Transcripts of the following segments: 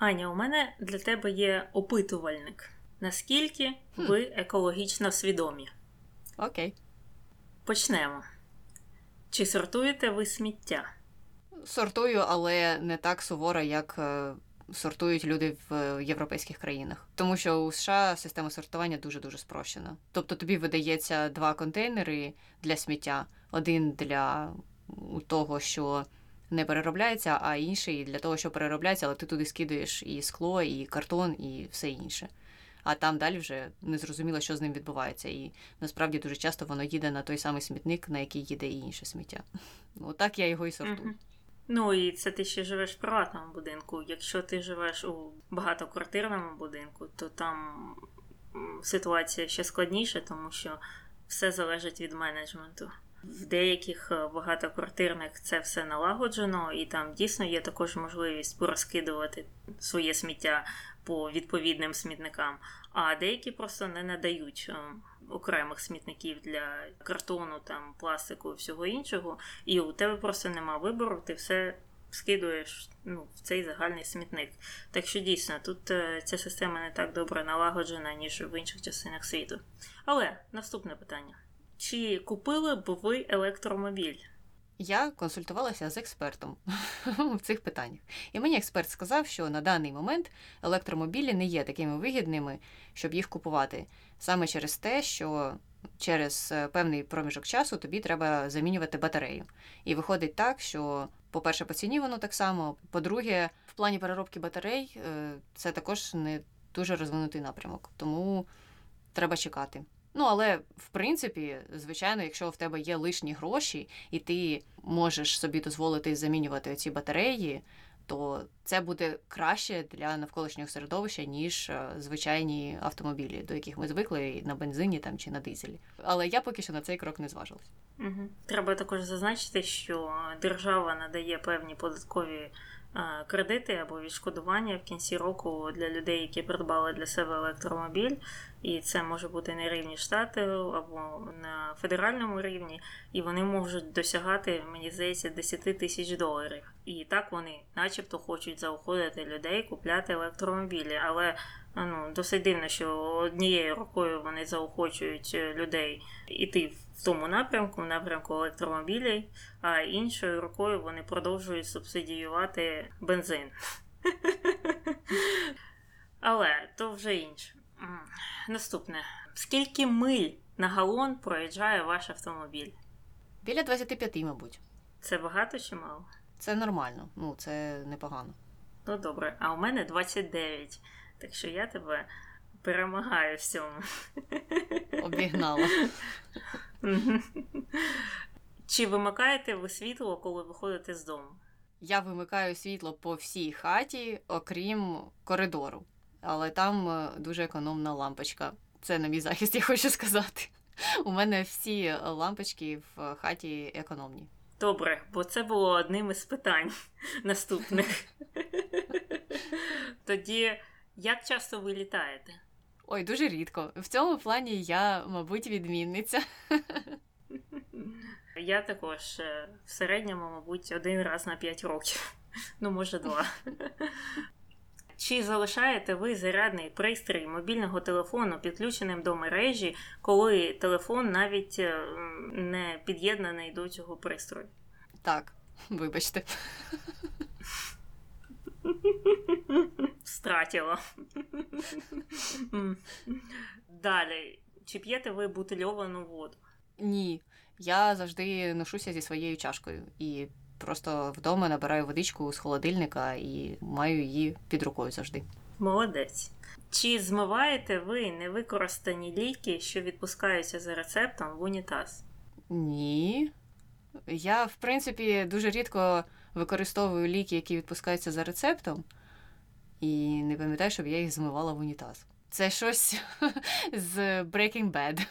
Аня, у мене для тебе є опитувальник. Наскільки Хм. ви екологічно свідомі? Окей. Почнемо. Чи сортуєте ви сміття? Сортую, але не так суворо, як е, сортують люди в е, європейських країнах. Тому що у США система сортування дуже-дуже спрощена. Тобто тобі видається два контейнери для сміття: один для того, що не переробляється, а інший для того, що переробляється, але ти туди скидаєш і скло, і картон, і все інше. А там далі вже не зрозуміло, що з ним відбувається. І насправді дуже часто воно їде на той самий смітник, на який їде і інше сміття. Отак я його і сортую. Ну і це ти ще живеш в приватному будинку. Якщо ти живеш у багатоквартирному будинку, то там ситуація ще складніша, тому що все залежить від менеджменту. В деяких е, багатоквартирних це все налагоджено, і там дійсно є також можливість порозкидувати своє сміття по відповідним смітникам. А деякі просто не надають е, окремих смітників для картону, там пластику і всього іншого, і у тебе просто нема вибору, ти все скидуєш ну, в цей загальний смітник. Так що дійсно тут е, ця система не так добре налагоджена, ніж в інших частинах світу. Але наступне питання: чи купили б ви електромобіль? Я консультувалася з експертом в цих питаннях. І мені експерт сказав, що на даний момент електромобілі не є такими вигідними, щоб їх купувати. Саме через те, що через е, певний проміжок часу тобі треба замінювати батарею. І виходить так, що, по-перше, по ціні воно так само. По-друге, в плані переробки батарей е, це також не дуже розвинутий напрямок. Тому треба чекати. Ну, але в принципі, звичайно, якщо в тебе є лишні гроші, і ти можеш собі дозволити замінювати ці батареї, то це буде краще для навколишнього середовища, ніж е, звичайні автомобілі, до яких ми звикли на бензині там чи на дизелі. Але я поки що на цей крок не зважилась. Угу. Треба також зазначити, що держава надає певні податкові е, кредити або відшкодування в кінці року для людей, які придбали для себе електромобіль, і це може бути на рівні штату або на федеральному рівні, і вони можуть досягати, мені здається, 10 тисяч доларів. І так вони, начебто, хочуть заохотити людей купляти електромобілі, але ну, досить дивно, що однією рукою вони заохочують е, людей іти в тому напрямку, в напрямку електромобілів, а іншою рукою вони продовжують субсидіювати бензин. Але то вже інше. Наступне. Скільки миль на галон проїжджає ваш автомобіль? Біля 25, мабуть. Це багато чи мало? Це нормально, ну це непогано. Ну добре, а у мене 29. Так що я тебе перемагаю в цьому. Обігнала. Чи вимикаєте ви світло, коли виходите з дому? Я вимикаю світло по всій хаті, окрім коридору. Але там е, дуже економна лампочка. Це на мій захист, я хочу сказати. У мене всі лампочки в хаті економні. Добре, бо це було одним із питань наступних. Тоді, як часто ви літаєте? Ой, дуже рідко. В цьому плані я, мабуть, відмінниця. Я також е, в середньому, мабуть, один раз на 5 років. Ну, може, два. Чи залишаєте ви зарядний пристрій мобільного телефону підключеним до мережі, коли телефон навіть е, не під'єднаний до цього пристрою? Так, вибачте. Стратила. Далі. Чи п'єте ви бутильовану воду? Ні. Я завжди ношуся зі своєю чашкою і просто вдома набираю водичку з холодильника і маю її під рукою завжди. Молодець. Чи змиваєте ви невикористані ліки, що відпускаються за рецептом в унітаз? Ні. Я, в принципі, дуже рідко використовую ліки, які відпускаються за рецептом, і не пам'ятаю, щоб я їх змивала в унітаз. Це щось з Breaking Bad.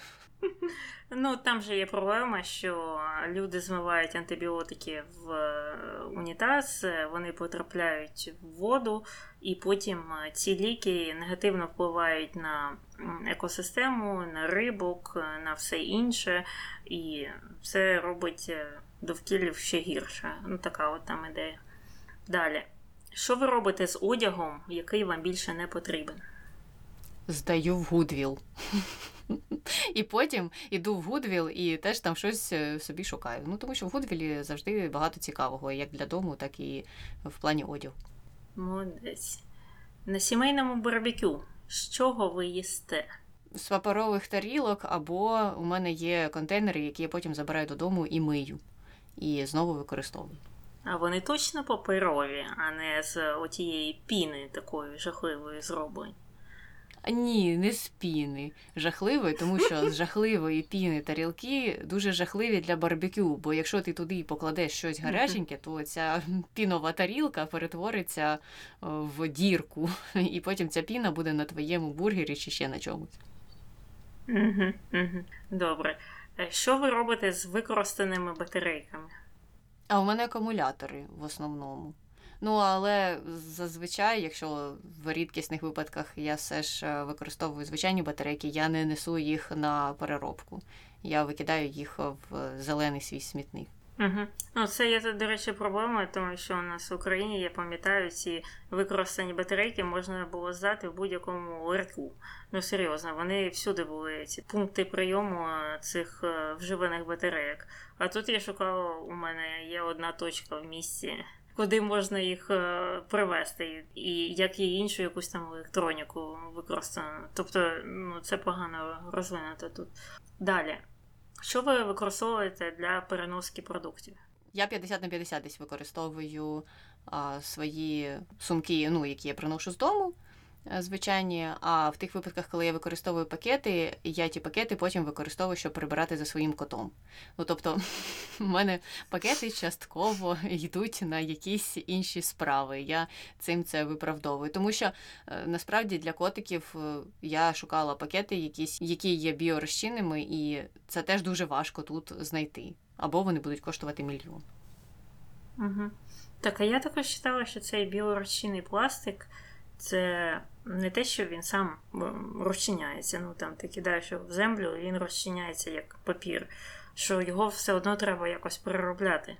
Ну, там же є проблема, що люди змивають антибіотики в е, унітаз, е, вони потрапляють в воду, і потім е, ці ліки негативно впливають на екосистему, на рибок, на все інше, і це робить довкілля ще гірше. Ну, така от там ідея. Далі. Що ви робите з одягом, який вам більше не потрібен? Здаю в Гудвіл. І потім іду в Гудвіл і теж там щось е, собі шукаю. Ну тому що в Гудвілі завжди багато цікавого, як для дому, так і в плані одягу. Молодець. На сімейному барбекю. З чого ви їсте? З паперових тарілок, або у мене є контейнери, які я потім забираю додому і мию. І знову використовую. А вони точно паперові, а не з отієї піни такої жахливої зроблені. Ні, не з піни. Жахливої, тому що з жахливої піни тарілки дуже жахливі для барбекю. Бо якщо ти туди покладеш щось гаряченьке, то ця пінова тарілка перетвориться в дірку, і потім ця піна буде на твоєму бургері чи ще на чомусь. Угу, угу. Добре. Е, що ви робите з використаними батарейками? А у мене акумулятори в основному. Ну, але зазвичай, якщо в рідкісних випадках я все ж е, використовую звичайні батарейки, я не несу їх на переробку. Я викидаю їх в зелений свій смітник. Угу. Ну, це є, до речі, проблема, тому що у нас в Україні, я пам'ятаю, ці використані батарейки можна було здати в будь-якому ларьку. Ну, серйозно, вони всюди були ці пункти прийому е, цих е, вживаних батарейок. А тут я шукала, у мене є одна точка в місті, куди можна їх е, привезти, і як і іншу якусь там електроніку використано. Тобто, ну, це погано розвинуто тут. Далі. Що ви використовуєте для переноски продуктів? Я 50 на 50 десь використовую а, свої сумки, ну, які я приношу з дому, звичайні. А в тих випадках, коли я використовую пакети, я ті пакети потім використовую, щоб прибирати за своїм котом. Ну тобто, в мене пакети частково йдуть на якісь інші справи. Я цим це виправдовую. Тому що е, насправді для котиків е, я шукала пакети, якісь, які є біорозчинними, і це теж дуже важко тут знайти. Або вони будуть коштувати мільйон. Угу. Так, а я також читала, що цей біорозчинний пластик це не те, що він сам розчиняється. Ну там ти кидаєш його в землю, він розчиняється як папір, що його все одно треба якось переробляти.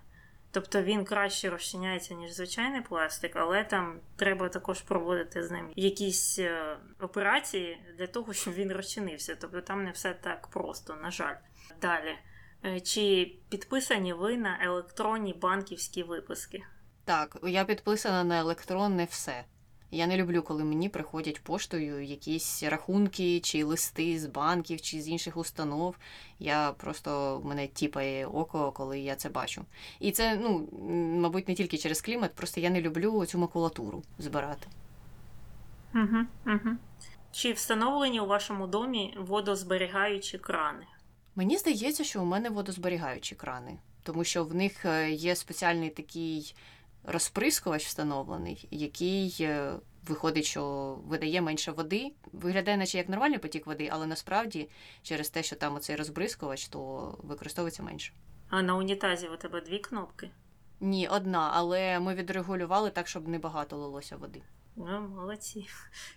Тобто він краще розчиняється, ніж звичайний пластик, але там треба також проводити з ним якісь е, операції для того, щоб він розчинився. Тобто там не все так просто, на жаль. Далі. Е, чи підписані ви на електронні банківські виписки? Так, я підписана на електронне все. Я не люблю, коли мені приходять поштою якісь рахунки чи листи з банків чи з інших установ. Я просто мене тіпає око, коли я це бачу. І це, ну, мабуть, не тільки через клімат, просто я не люблю цю макулатуру збирати. Угу, угу. Чи встановлені у вашому домі водозберігаючі крани? Мені здається, що у мене водозберігаючі крани, тому що в них е, є спеціальний такий розприскувач встановлений, який е, виходить, що видає менше води. Виглядає, наче як нормальний потік води, але насправді через те, що там оцей розбризкувач, то використовується менше. А на унітазі у тебе дві кнопки? Ні, одна, але ми відрегулювали так, щоб не багато лилося води. Ну, молодці.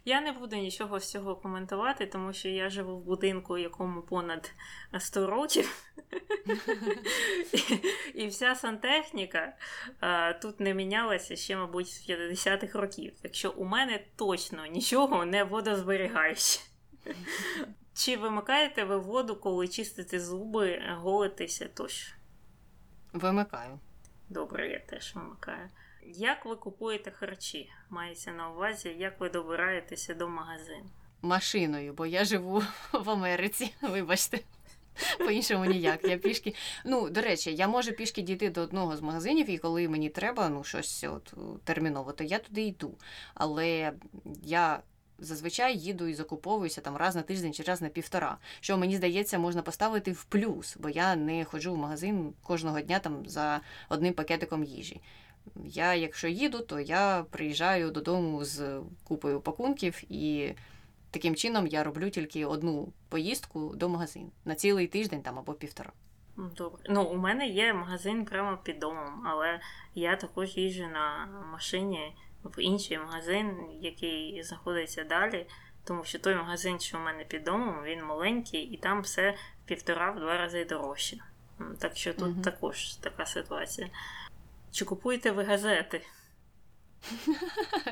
Я не буду нічого з цього коментувати, тому що я живу в будинку, якому понад 100 років. І вся сантехніка тут не мінялася ще, мабуть, з 50-х років. Так що у мене точно нічого не водозберігаюче. Чи вимикаєте ви воду, коли чистите зуби, голитеся тощо? Вимикаю. Добре, я теж вимикаю. Як ви купуєте харчі? Мається на увазі, як ви добираєтеся до магазину? Машиною, бо я живу в Америці, вибачте. По-іншому ніяк. Я пішки. Ну, до речі, я можу пішки дійти до одного з магазинів, і коли мені треба ну, щось от, терміново, то я туди йду. Але я зазвичай їду і закуповуюся там раз на тиждень чи раз на півтора. Що мені здається, можна поставити в плюс, бо я не ходжу в магазин кожного дня там за одним пакетиком їжі. Я, якщо їду, то я приїжджаю додому з купою пакунків, і таким чином я роблю тільки одну поїздку до магазину на цілий тиждень там або півтора. Добре. Ну, у мене є магазин прямо під домом, але я також їжджу на машині в інший магазин, який знаходиться далі. Тому що той магазин, що у мене під домом, він маленький, і там все в півтора-два рази дорожче. Так що тут угу. також така ситуація. Чи купуєте ви газети?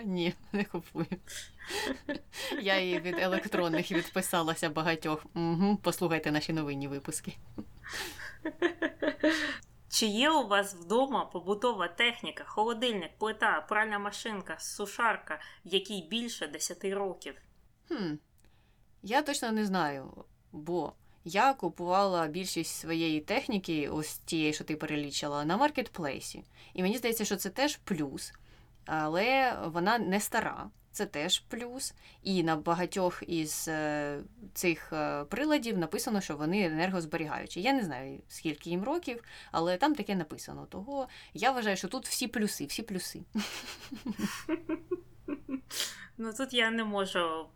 Ні, не купую. Я її від електронних відписалася багатьох. Угу, Послухайте наші новинні випуски. Чи є у вас вдома побутова техніка, холодильник, плита, пральна машинка, сушарка, якій більше 10 років? Хм. Я точно не знаю, бо я купувала більшість своєї техніки, ось тієї, що ти перелічила, на маркетплейсі. І мені здається, що це теж плюс, але вона не стара. Це теж плюс. І на багатьох із е, цих е, приладів написано, що вони енергозберігаючі. Я не знаю, скільки їм років, але там таке написано. Того я вважаю, що тут всі плюси, всі плюси. Ну тут я не можу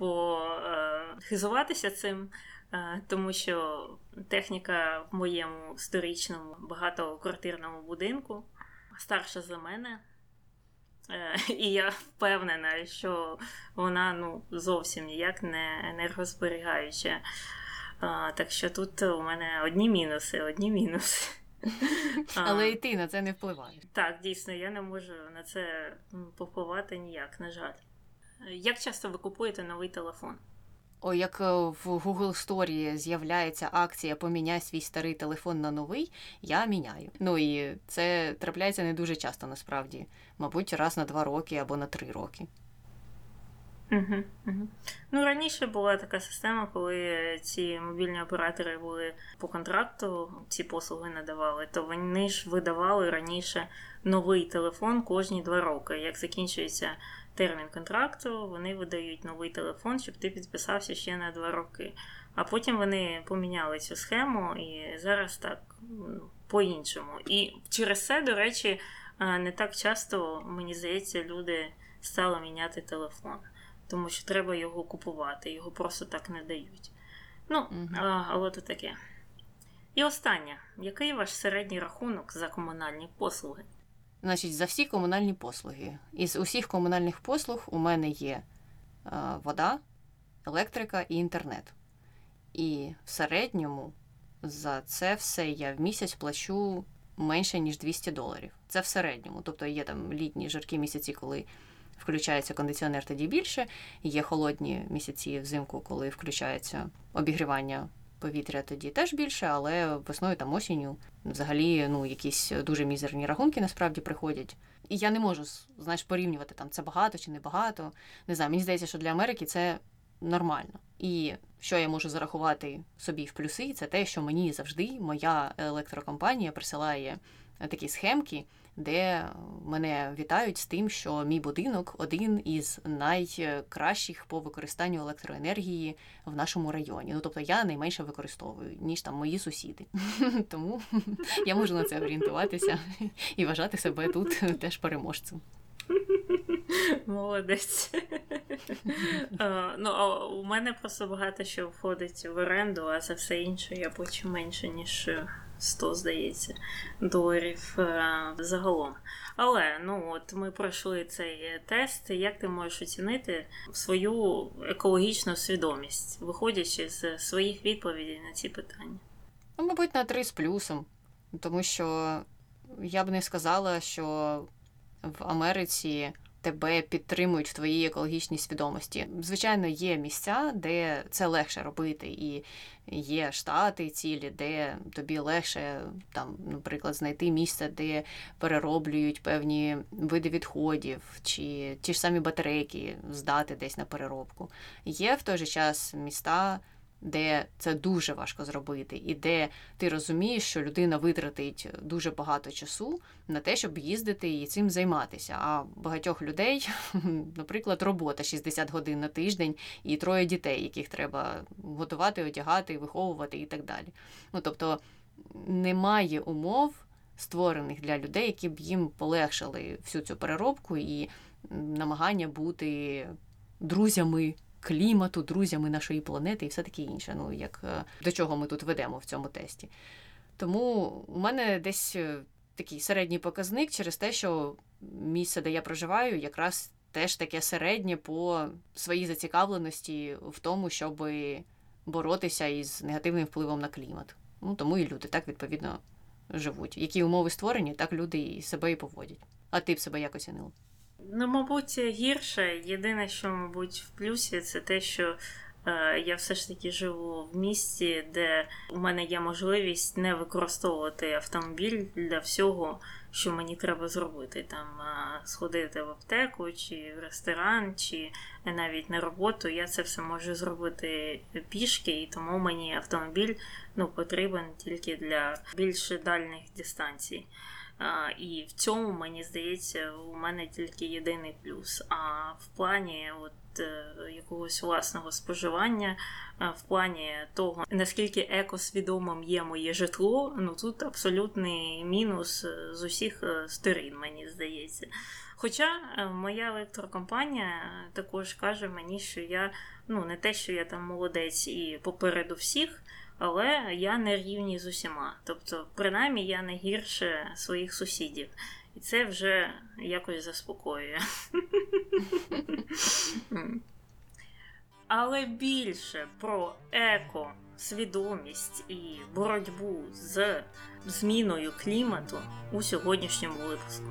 похизуватися цим, е, тому що техніка в моєму сторічному багатоквартирному будинку старша за мене. Е, і я впевнена, що вона ну, зовсім ніяк не енергозберігаюча. Так що тут у мене одні мінуси, одні мінуси. Але і ти на це не впливаєш. Так, дійсно, я не можу на це повпливати ніяк, на жаль. Як часто ви купуєте новий телефон? О, як е, в Google Store з'являється акція Поміняй свій старий телефон на новий, я міняю. Ну і це трапляється не дуже часто насправді. Мабуть, раз на два роки або на три роки. Угу, угу. Ну, раніше була така система, коли ці мобільні оператори були по контракту, ці послуги надавали, то вони ж видавали раніше новий телефон кожні два роки. Як закінчується термін контракту, вони видають новий телефон, щоб ти підписався ще на два роки. А потім вони поміняли цю схему і зараз так ну, по-іншому. І через це, до речі, не так часто, мені здається, люди стали міняти телефон, тому що треба його купувати, його просто так не дають. Ну, угу. але то таке. І останнє, який ваш середній рахунок за комунальні послуги? Значить, за всі комунальні послуги. Із усіх комунальних послуг у мене є е, вода, електрика і інтернет. І в середньому за це все я в місяць плачу менше, ніж 200 доларів. Це в середньому. Тобто є там літні жаркі місяці, коли включається кондиціонер, тоді більше. Є холодні місяці взимку, коли включається обігрівання повітря тоді теж більше, але весною там осінню взагалі ну, якісь дуже мізерні рахунки насправді приходять. І я не можу знаєш, порівнювати там це багато чи не багато. Не знаю, мені здається, що для Америки це нормально. І що я можу зарахувати собі в плюси, це те, що мені завжди моя електрокомпанія присилає такі схемки де мене вітають з тим, що мій будинок один із найкращих по використанню електроенергії в нашому районі. Ну тобто я найменше використовую, ніж там мої сусіди. Тому я можу на це орієнтуватися і вважати себе тут теж переможцем. Молодець. ну, а у мене просто багато що входить в оренду, а за все інше я плачу менше, ніж 100, здається, доларів е, загалом. Але ну от ми пройшли цей тест. Як ти можеш оцінити свою екологічну свідомість, виходячи з своїх відповідей на ці питання? Ну, мабуть, на три з плюсом, тому що я б не сказала, що в Америці тебе підтримують в твоїй екологічній свідомості. Звичайно, є місця, де це легше робити, і є штати цілі, де тобі легше там, наприклад, знайти місце, де перероблюють певні види відходів, чи ті ж самі батарейки здати десь на переробку. Є в той же час міста де це дуже важко зробити, і де ти розумієш, що людина витратить дуже багато часу на те, щоб їздити і цим займатися. А багатьох людей, наприклад, робота 60 годин на тиждень і троє дітей, яких треба готувати, одягати, виховувати і так далі. Ну тобто немає умов. Створених для людей, які б їм полегшили всю цю переробку і намагання бути друзями клімату, друзями нашої планети і все таке інше. Ну як е, до чого ми тут ведемо в цьому тесті. Тому у мене десь е, такий середній показник через те, що місце, де я проживаю, якраз теж таке середнє по своїй зацікавленості в тому, щоб боротися із негативним впливом на клімат. Ну тому і люди так відповідно живуть. Які умови створені, так люди і себе і поводять. А ти б себе як оцінила? Ну, мабуть, гірше. Єдине, що, мабуть, в плюсі, це те, що е, я все ж таки живу в місті, де у мене є можливість не використовувати автомобіль для всього, що мені треба зробити. Там е, сходити в аптеку, чи в ресторан, чи навіть на роботу. Я це все можу зробити пішки, і тому мені автомобіль ну, потрібен тільки для більш дальних дистанцій. І в цьому, мені здається, у мене тільки єдиний плюс. А в плані от, е, якогось власного споживання, в плані того, наскільки екосвідомим є моє житло, ну тут абсолютний мінус е, з усіх е, сторін, мені здається. Хоча моя електрокомпанія також каже мені, що я ну не те, що я там молодець і попереду всіх але я не рівні з усіма. Тобто, принаймні, я не гірше своїх сусідів. І це вже якось заспокоює. Але більше про еко, свідомість і боротьбу з зміною клімату у сьогоднішньому випуску.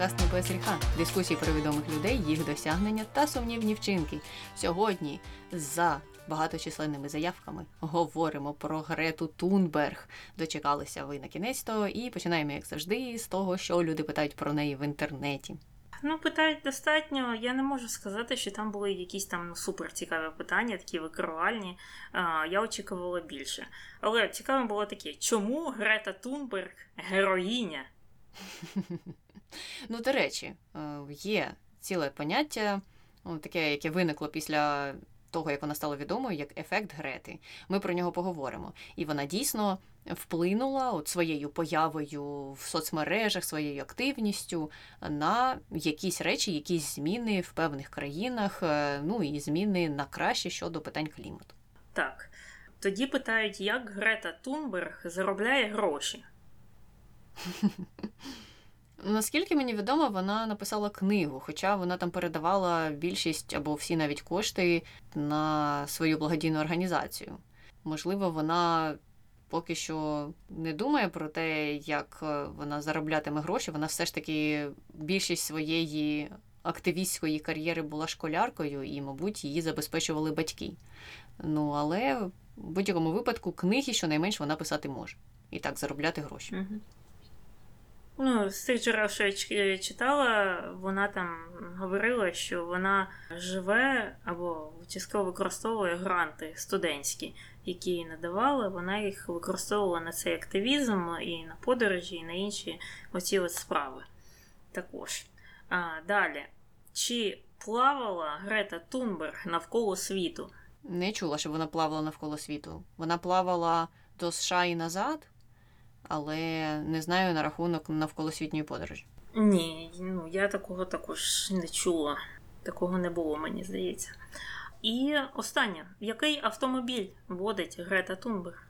Подкаст «Не без гріха» дискусії про відомих людей, їх досягнення та сумнівні вчинки. Сьогодні за багаточисленними заявками говоримо про Грету Тунберг. Дочекалися ви на кінець того і починаємо, як завжди, з того, що люди питають про неї в інтернеті. Ну, питають достатньо. Я не можу сказати, що там були якісь там супер цікаві питання, такі викривальні. Я очікувала більше. Але цікаве було таке: чому Грета Тунберг героїня? Ну, до речі, е, є ціле поняття, таке, яке виникло після того, як вона стала відомою, як ефект Грети. Ми про нього поговоримо. І вона дійсно вплинула от своєю появою в соцмережах, своєю активністю на якісь речі, якісь зміни в певних країнах, е, ну і зміни на краще щодо питань клімату. Так. Тоді питають, як Грета Тунберг заробляє гроші. Наскільки мені відомо, вона написала книгу, хоча вона там передавала більшість або всі навіть кошти на свою благодійну організацію. Можливо, вона поки що не думає про те, як е, вона зароблятиме гроші. Вона все ж таки більшість своєї активістської кар'єри була школяркою, і, мабуть, її забезпечували батьки. Ну, але в будь-якому випадку книги, щонайменш, вона писати може і так заробляти гроші. Угу. Ну, з тих джерел, що я читала, вона там говорила, що вона живе або частково використовує гранти студентські, які їй надавали. Вона їх використовувала на цей активізм і на подорожі, і на інші оці от справи. Також. А, Далі. Чи плавала Грета Тунберг навколо світу? Не чула, що вона плавала навколо світу. Вона плавала до США і назад але не знаю на рахунок навколосвітньої подорожі. Ні, ну я такого також не чула. Такого не було, мені здається. І останнє, який автомобіль водить Грета Тунберг?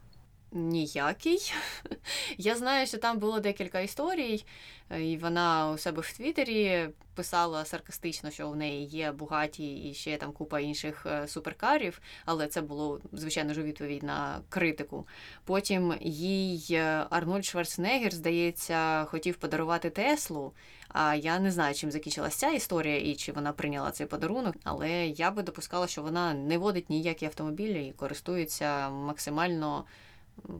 Ніякий. Я знаю, що там було декілька історій, е, і вона у себе в Твіттері писала саркастично, що в неї є Бугаті і ще там купа інших е, суперкарів, але це було, звичайно ж, відповідь на критику. Потім їй е, Арнольд Шварценеггер, здається, хотів подарувати Теслу. А я не знаю, чим закінчилася ця історія і чи вона прийняла цей подарунок, але я би допускала, що вона не водить ніякі автомобілі і користується максимально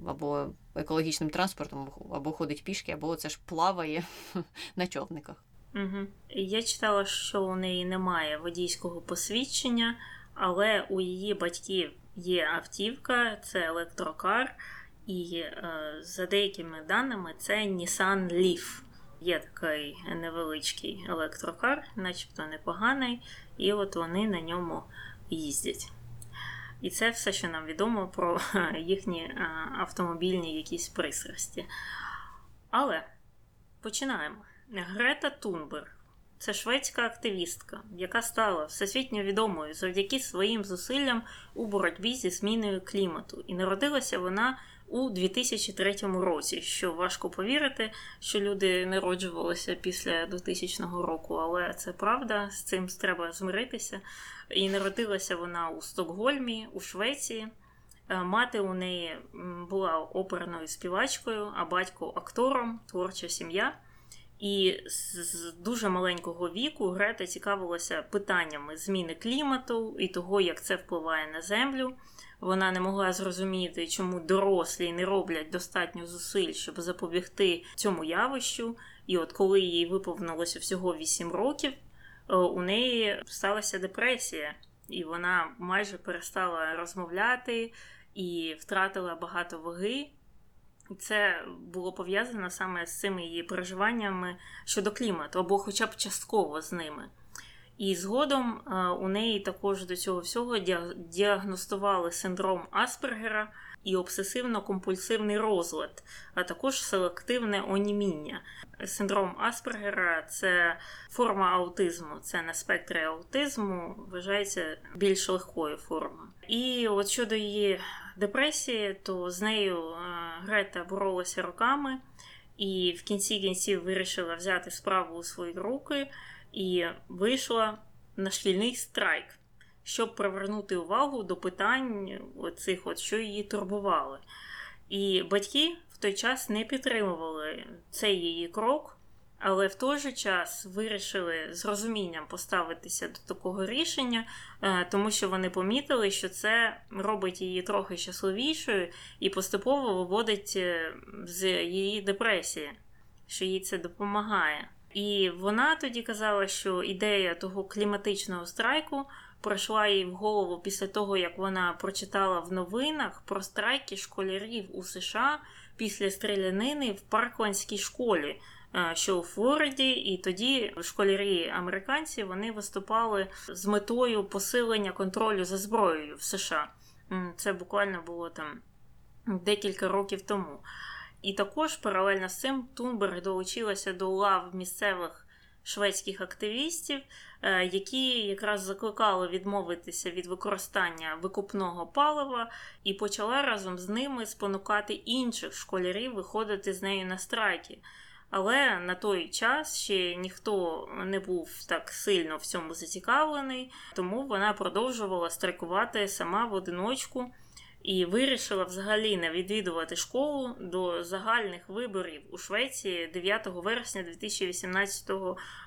або екологічним транспортом, або ходить пішки, або це ж плаває на човниках. Угу. Я читала, що у неї немає водійського посвідчення, але у її батьків є автівка, це електрокар, і е, за деякими даними це Nissan Leaf. Є такий невеличкий електрокар, начебто непоганий, і от вони на ньому їздять. І це все, що нам відомо про їхні автомобільні якісь пристрасті. Але починаємо. Грета Тунберг це шведська активістка, яка стала всесвітньо відомою завдяки своїм зусиллям у боротьбі зі зміною клімату. І народилася вона у 2003 році. Що важко повірити, що люди народжувалися після 2000 року, але це правда, з цим треба змиритися. І народилася вона у Стокгольмі, у Швеції. Е, мати у неї була оперною співачкою, а батько актором, творча сім'я. І з дуже маленького віку Грета цікавилася питаннями зміни клімату і того, як це впливає на землю. Вона не могла зрозуміти, чому дорослі не роблять достатньо зусиль, щоб запобігти цьому явищу. І от коли їй виповнилося всього 8 років, у неї сталася депресія, і вона майже перестала розмовляти і втратила багато ваги. Це було пов'язано саме з цими її переживаннями щодо клімату, або хоча б частково з ними. І згодом е, у неї також до цього всього діагностували синдром Аспергера і обсесивно-компульсивний розлад, а також селективне оніміння. Синдром Аспергера це форма аутизму, це на спектрі аутизму, вважається більш легкою формою. І от щодо її депресії, то з нею е, Грета боролася роками і в кінці кінців вирішила взяти справу у свої руки і вийшла на шкільний страйк, щоб привернути увагу до питань оцих, от, що її турбували. І батьки в той час не підтримували цей її крок але в той же час вирішили з розумінням поставитися до такого рішення, е, тому що вони помітили, що це робить її трохи щасливішою і поступово виводить е, з її депресії, що їй це допомагає. І вона тоді казала, що ідея того кліматичного страйку пройшла їй в голову після того, як вона прочитала в новинах про страйки школярів у США після стрілянини в Паркландській школі. Е, що у Флориді, і тоді школярі американці вони виступали з метою посилення контролю за зброєю в США. Це буквально було там декілька років тому. І також паралельно з цим Тунберг долучилася до лав місцевих шведських активістів, які якраз закликали відмовитися від використання викупного палива, і почала разом з ними спонукати інших школярів виходити з нею на страйки. Але на той час ще ніхто не був так сильно в цьому зацікавлений, тому вона продовжувала страйкувати сама в одиночку і вирішила взагалі не відвідувати школу до загальних виборів у Швеції 9 вересня 2018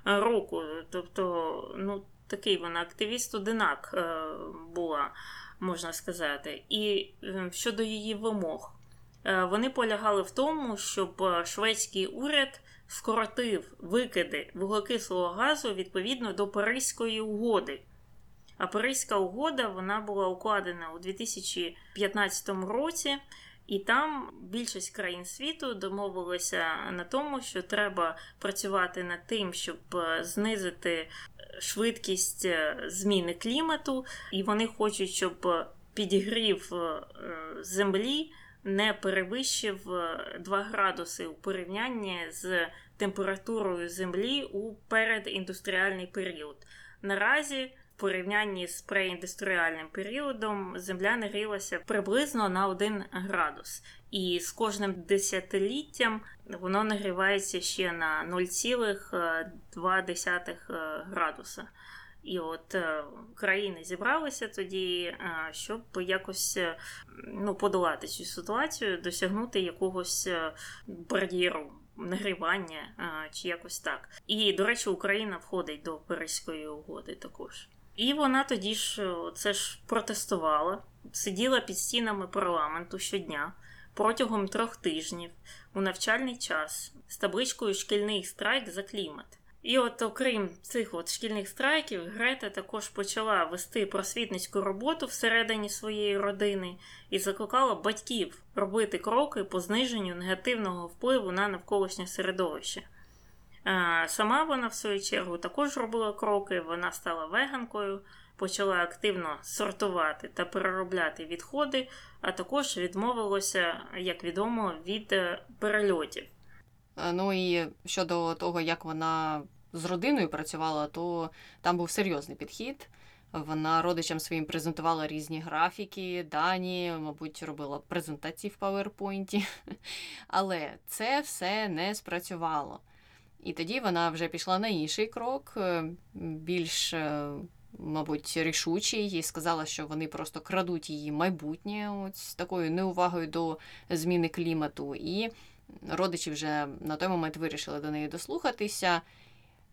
року. Тобто, ну такий вона активіст-одинак е, була, можна сказати. І ем, щодо її вимог. Е, вони полягали в тому, щоб е, шведський уряд скоротив викиди вуглекислого газу відповідно до Паризької угоди. А Паризька угода вона була укладена у 2015 році, і там більшість країн світу домовилися на тому, що треба працювати над тим, щоб е, знизити швидкість зміни клімату, і вони хочуть, щоб підігрів землі не перевищив 2 е, градуси у порівнянні з температурою Землі у передіндустріальний період. Наразі, порівнянні з преіндустріальним періодом, Земля нагрілася приблизно на 1 градус, і з кожним десятиліттям воно нагрівається ще на 0,2 е, градуса. І от е, країни зібралися тоді, е, щоб якось ну, подолати цю ситуацію, досягнути якогось бар'єру. Нагрівання чи якось так. І, до речі, Україна входить до Паризької угоди також. І вона тоді ж це ж протестувала, сиділа під стінами парламенту щодня протягом трьох тижнів у навчальний час з табличкою Шкільний страйк за клімат. І от, окрім цих от шкільних страйків, Грета також почала вести просвітницьку роботу всередині своєї родини і закликала батьків робити кроки по зниженню негативного впливу на навколишнє середовище. Сама вона, в свою чергу, також робила кроки, вона стала веганкою, почала активно сортувати та переробляти відходи, а також відмовилася, як відомо, від е, перельотів. Ну і щодо того, як вона з родиною працювала, то там був серйозний підхід. Вона родичам своїм презентувала різні графіки, дані, мабуть, робила презентації в PowerPoint. Але це все не спрацювало. І тоді вона вже пішла на інший крок, е, більш, е, мабуть, рішучий, і сказала, що вони просто крадуть її майбутнє ось такою неувагою до зміни клімату. І родичі вже на той момент вирішили до неї дослухатися.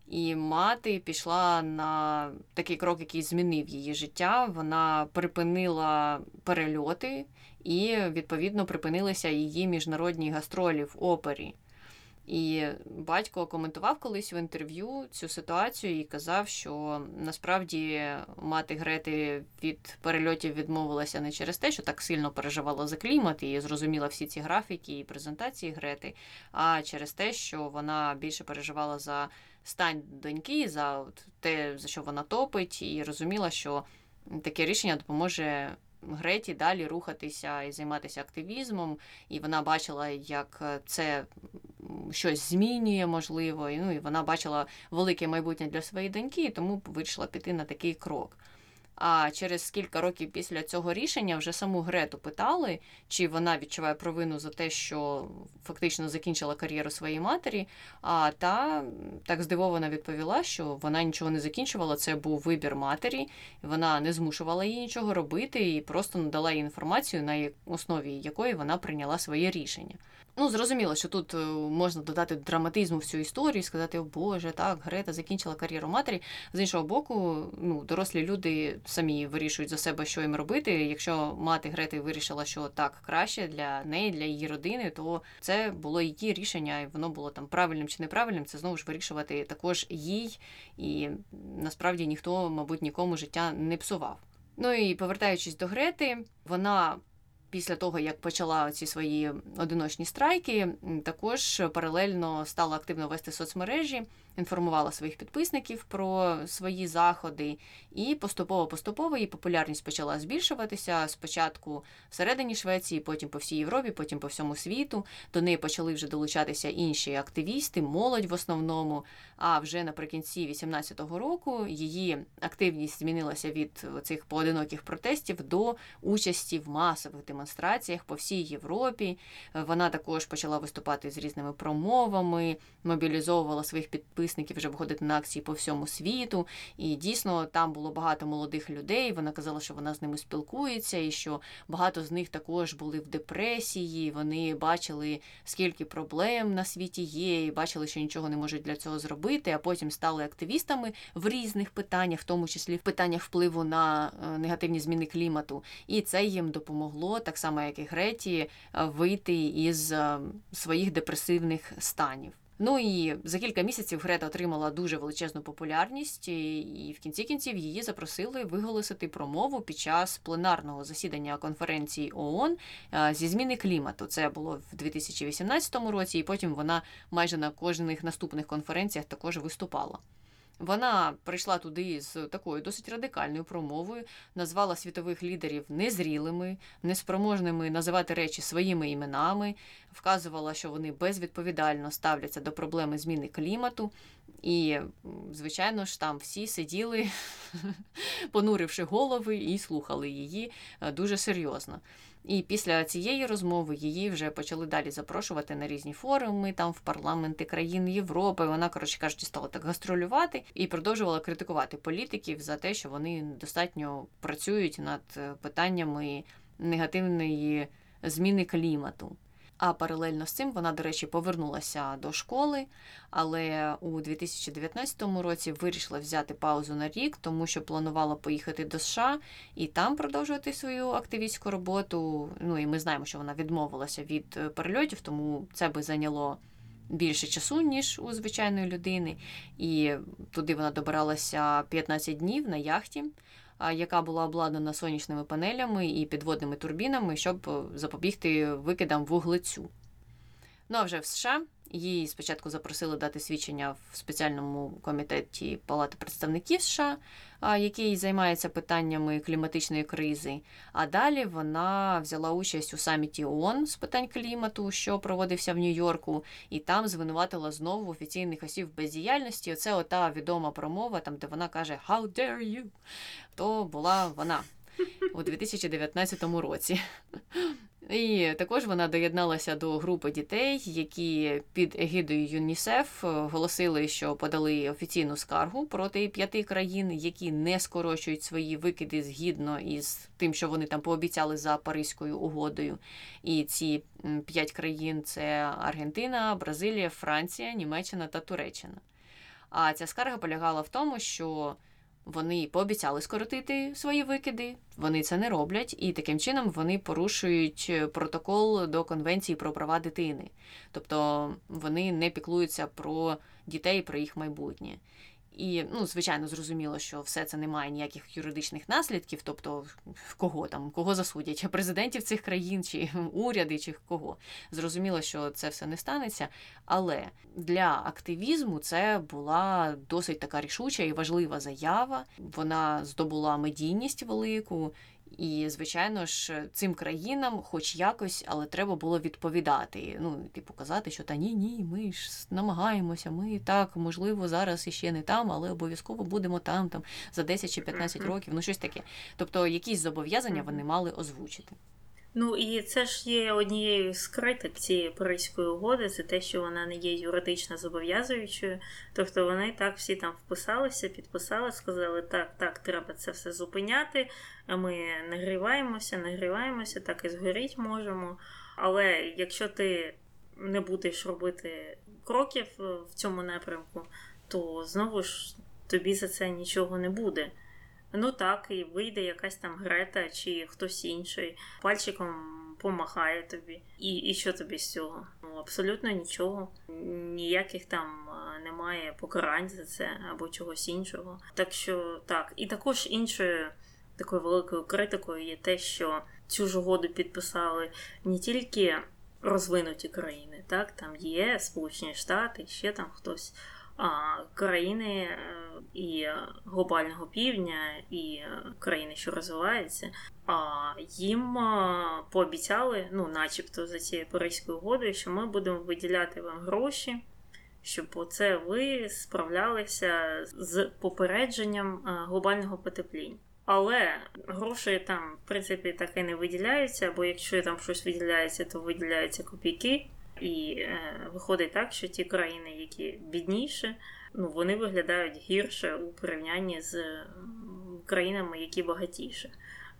І мати пішла на такий крок, який змінив її життя. Вона припинила перельоти, і, відповідно, припинилися її міжнародні гастролі в опері. І батько коментував колись в інтерв'ю цю ситуацію і казав, що насправді мати Грети від перельотів відмовилася не через те, що так сильно переживала за клімат і зрозуміла всі ці графіки і презентації Грети, а через те, що вона більше переживала за стань доньки, за те, за що вона топить, і розуміла, що таке рішення допоможе. Греті далі рухатися і займатися активізмом, і вона бачила, як це щось змінює, можливо, і, ну, і вона бачила велике майбутнє для своєї доньки, і тому вирішила піти на такий крок. А через кілька років після цього рішення вже саму Грету питали, чи вона відчуває провину за те, що фактично закінчила кар'єру своєї матері. А та так здивовано відповіла, що вона нічого не закінчувала. Це був вибір матері, вона не змушувала її нічого робити і просто надала їй інформацію, на основі якої вона прийняла своє рішення. Ну, зрозуміло, що тут е, можна додати драматизму в цю історію, і сказати, о Боже, так, Грета закінчила кар'єру матері. З іншого боку, ну, дорослі люди самі вирішують за себе, що їм робити. Якщо мати Грети вирішила, що так краще для неї, для її родини, то це було її рішення, і воно було там правильним чи неправильним. Це знову ж вирішувати також їй, і насправді ніхто, мабуть, нікому життя не псував. Ну і повертаючись до Грети, вона після того, як почала ці свої одиночні страйки, також паралельно стала активно вести соцмережі, інформувала своїх підписників про свої заходи, і поступово-поступово її популярність почала збільшуватися. Спочатку всередині Швеції, потім по всій Європі, потім по всьому світу. До неї почали вже долучатися інші активісти, молодь в основному. А вже наприкінці 18-го року її активність змінилася від цих поодиноких протестів до участі в масових демонстраціях по всій Європі. Вона також почала виступати з різними промовами, мобілізовувала своїх підписників вже виходити на акції по всьому світу. І дійсно там було багато молодих людей. Вона казала, що вона з ними спілкується, і що багато з них також були в депресії. Вони бачили, скільки проблем на світі є, і бачили, що нічого не можуть для цього зробити. А потім стали активістами в різних питаннях, в тому числі в питаннях впливу на е, негативні зміни клімату. І це їм допомогло, так само як і Греті, е, вийти із е, своїх депресивних станів. Ну і за кілька місяців Грета отримала дуже величезну популярність, і в кінці кінців її запросили виголосити промову під час пленарного засідання конференції ООН зі зміни клімату. Це було в 2018 році, і потім вона майже на кожних наступних конференціях також виступала. Вона прийшла туди з такою досить радикальною промовою, назвала світових лідерів незрілими, неспроможними називати речі своїми іменами, вказувала, що вони безвідповідально ставляться до проблеми зміни клімату. І, звичайно ж, там всі сиділи, понуривши голови, і слухали її е, дуже серйозно. І після цієї розмови її вже почали далі запрошувати на різні форуми, там в парламенти країн Європи. Вона, коротше кажучи, стала так гастролювати і продовжувала критикувати політиків за те, що вони достатньо працюють над е, питаннями негативної зміни клімату. А паралельно з цим вона, до речі, повернулася до школи, але у 2019 році вирішила взяти паузу на рік, тому що планувала поїхати до США і там продовжувати свою активістську роботу. Ну і ми знаємо, що вона відмовилася від е, перельотів, тому це би зайняло. Більше часу, ніж у звичайної людини, і туди вона добиралася 15 днів на яхті яка була обладнана сонячними панелями і підводними турбінами, щоб запобігти викидам вуглецю. Ну а вже в США Її спочатку запросили дати свідчення в спеціальному комітеті Палати представників США, який займається питаннями кліматичної кризи. А далі вона взяла участь у саміті ООН з питань клімату, що проводився в Нью-Йорку, і там звинуватила знову офіційних осіб бездіяльності. Оце ота відома промова, там де вона каже «How dare you?», то була вона у 2019 році. І також вона доєдналася до групи дітей, які під егідою ЮНІСЕФ оголосили, що подали офіційну скаргу проти п'яти країн, які не скорочують свої викиди згідно із тим, що вони там пообіцяли за Паризькою угодою. І ці п'ять країн це Аргентина, Бразилія, Франція, Німеччина та Туреччина. А ця скарга полягала в тому, що вони пообіцяли скоротити свої викиди, вони це не роблять, і таким чином вони порушують е, протокол до конвенції про права дитини. Тобто вони не піклуються про дітей, про їх майбутнє. І, ну, звичайно, зрозуміло, що все це не має ніяких юридичних наслідків, тобто кого там, кого засудять, президентів цих країн, чи уряди, чи кого. Зрозуміло, що це все не станеться. Але для активізму це була досить така рішуча і важлива заява. Вона здобула медійність велику. І, звичайно ж, цим країнам, хоч якось, але треба було відповідати. Ну, типу, казати, що та ні, ні, ми ж намагаємося, ми так, можливо, зараз іще не там, але обов'язково будемо там, там за 10 чи 15 років, ну щось таке. Тобто, якісь зобов'язання вони мали озвучити. Ну і це ж є однією з критик цієї Паризької угоди, це те, що вона не є юридично зобов'язуючою. Тобто вони так всі там вписалися, підписали, сказали, так, так, треба це все зупиняти. Ми нагріваємося, нагріваємося, так і згоріть можемо. Але якщо ти не будеш робити кроків в цьому напрямку, то знову ж тобі за це нічого не буде. Ну так, і вийде якась там Грета чи хтось інший, пальчиком помахає тобі. І і що тобі з цього? Ну, абсолютно нічого. Ніяких там немає покарань за це або чогось іншого. Так що так, і також іншою такою великою критикою є те, що цю ж угоду підписали не тільки розвинуті країни, так, там є Сполучені Штати, ще там хтось країни е, і глобального півдня, і е, країни, що розвиваються, їм е, пообіцяли, ну, начебто, за цією Паризькою угодою, що ми будемо виділяти вам гроші. Щоб оце ви справлялися з попередженням глобального потепління. Але гроші там, в принципі, так і не виділяються, або якщо там щось виділяється, то виділяються копійки. І е, виходить так, що ті країни, які бідніші, ну вони виглядають гірше у порівнянні з країнами, які багатіші.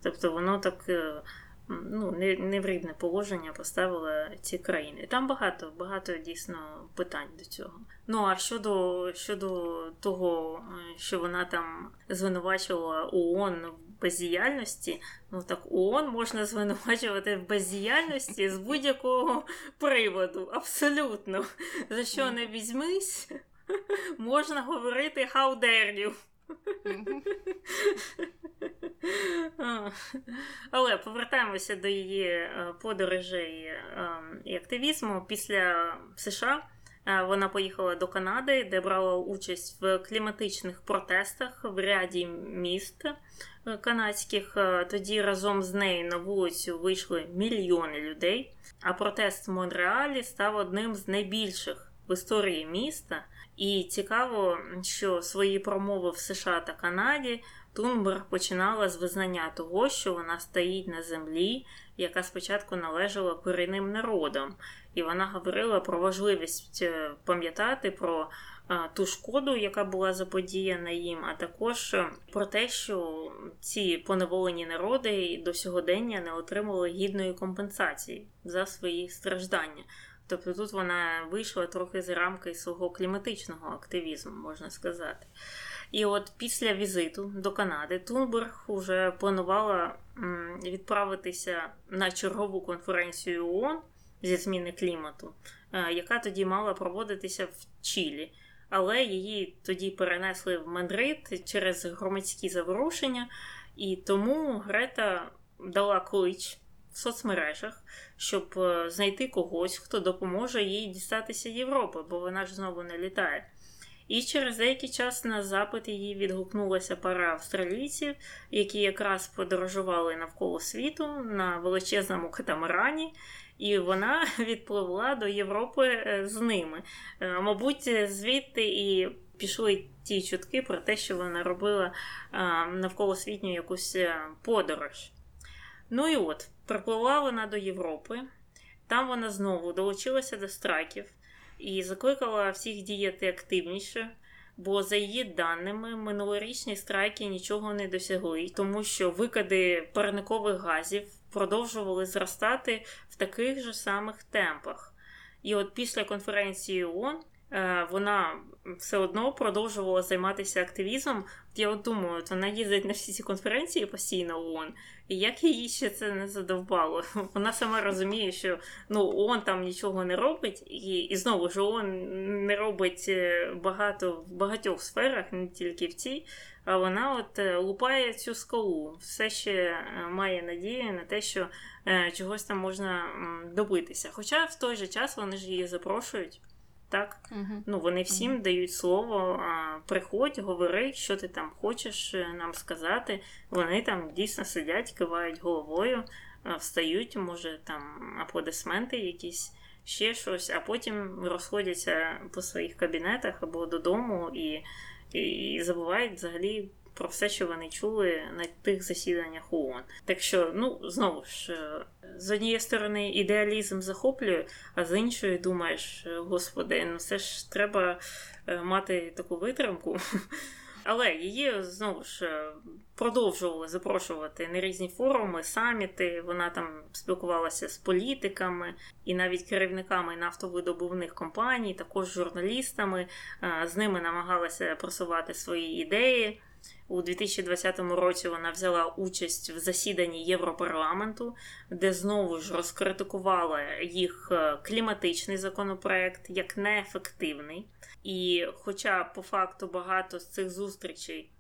Тобто воно так е, ну, неврідне положення поставило ці країни. Там багато багато дійсно питань до цього. Ну а щодо щодо того, е, що вона там звинувачувала ООН в бездіяльності, ну так ООН можна звинувачувати в бездіяльності з будь-якого приводу. Абсолютно. За що не візьмись, можна говорити how dare you. Але повертаємося до її е, подорожей ем, і активізму після США. Е, вона поїхала до Канади, де брала участь в кліматичних протестах в ряді міст е, канадських. Тоді разом з нею на вулицю вийшли мільйони людей. А протест в Монреалі став одним з найбільших в історії міста. І цікаво, що свої промови в США та Канаді Тунберг починала з визнання того, що вона стоїть на землі, яка спочатку належала корінним народам, і вона говорила про важливість е, пам'ятати про е, ту шкоду, яка була заподіяна їм, а також е, про те, що ці поневолені народи до сьогодення не отримали гідної компенсації за свої страждання. Тобто тут вона вийшла трохи з рамки свого кліматичного активізму, можна сказати. І от після візиту до Канади Тунберг вже планувала відправитися на чергову конференцію ООН зі зміни клімату, е, яка тоді мала проводитися в Чилі. Але її тоді перенесли в Мадрид через громадські заворушення, і тому Грета дала клич в соцмережах, щоб е, знайти когось, хто допоможе їй дістатися Європи, бо вона ж знову не літає. І через деякий час на запит її відгукнулася пара австралійців, які якраз подорожували навколо світу на величезному катамарані, і вона відпливла до Європи е, з ними. Е, мабуть, звідти і пішли ті чутки про те, що вона робила навколосвітню якусь подорож. Ну і от, припливла вона до Європи, там вона знову долучилася до страйків і закликала всіх діяти активніше, бо, за її даними, минулорічні страйки нічого не досягли, тому що викиди парникових газів продовжували зростати в таких же самих темпах. І от після конференції ООН Е, вона все одно продовжувала займатися активізмом. Я от думаю, от вона їздить на всі ці конференції постійно ООН, і як її ще це не задовбало? Вона сама розуміє, що ну ООН там нічого не робить, і і знову ж ООН не робить е, багато в багатьох сферах, не тільки в цій. А вона от е, лупає цю скалу, все ще має надію на те, що чогось там можна добитися. Хоча в той же час вони ж її запрошують так? Угу. Ну, Вони всім угу. дають слово, а, приходь, говори, що ти там хочеш е, нам сказати. Вони там дійсно сидять, кивають головою, встають, може, там аплодисменти якісь. Ще щось, а потім розходяться по своїх кабінетах або додому і і забувають взагалі про все, що вони чули на тих засіданнях ООН. Так що, ну знову ж, е, з однієї сторони, ідеалізм захоплює, а з іншої думаєш, господи, ну все ж треба е, мати таку витримку. Але її знову ж продовжували запрошувати на різні форуми, саміти. Вона там спілкувалася з політиками і навіть керівниками нафтовидобувних компаній, також журналістами. З ними намагалася просувати свої ідеї. У 2020 році вона взяла участь в засіданні Європарламенту, де знову ж розкритикувала їх е, кліматичний законопроект як неефективний. І, хоча по факту багато з цих зустрічей,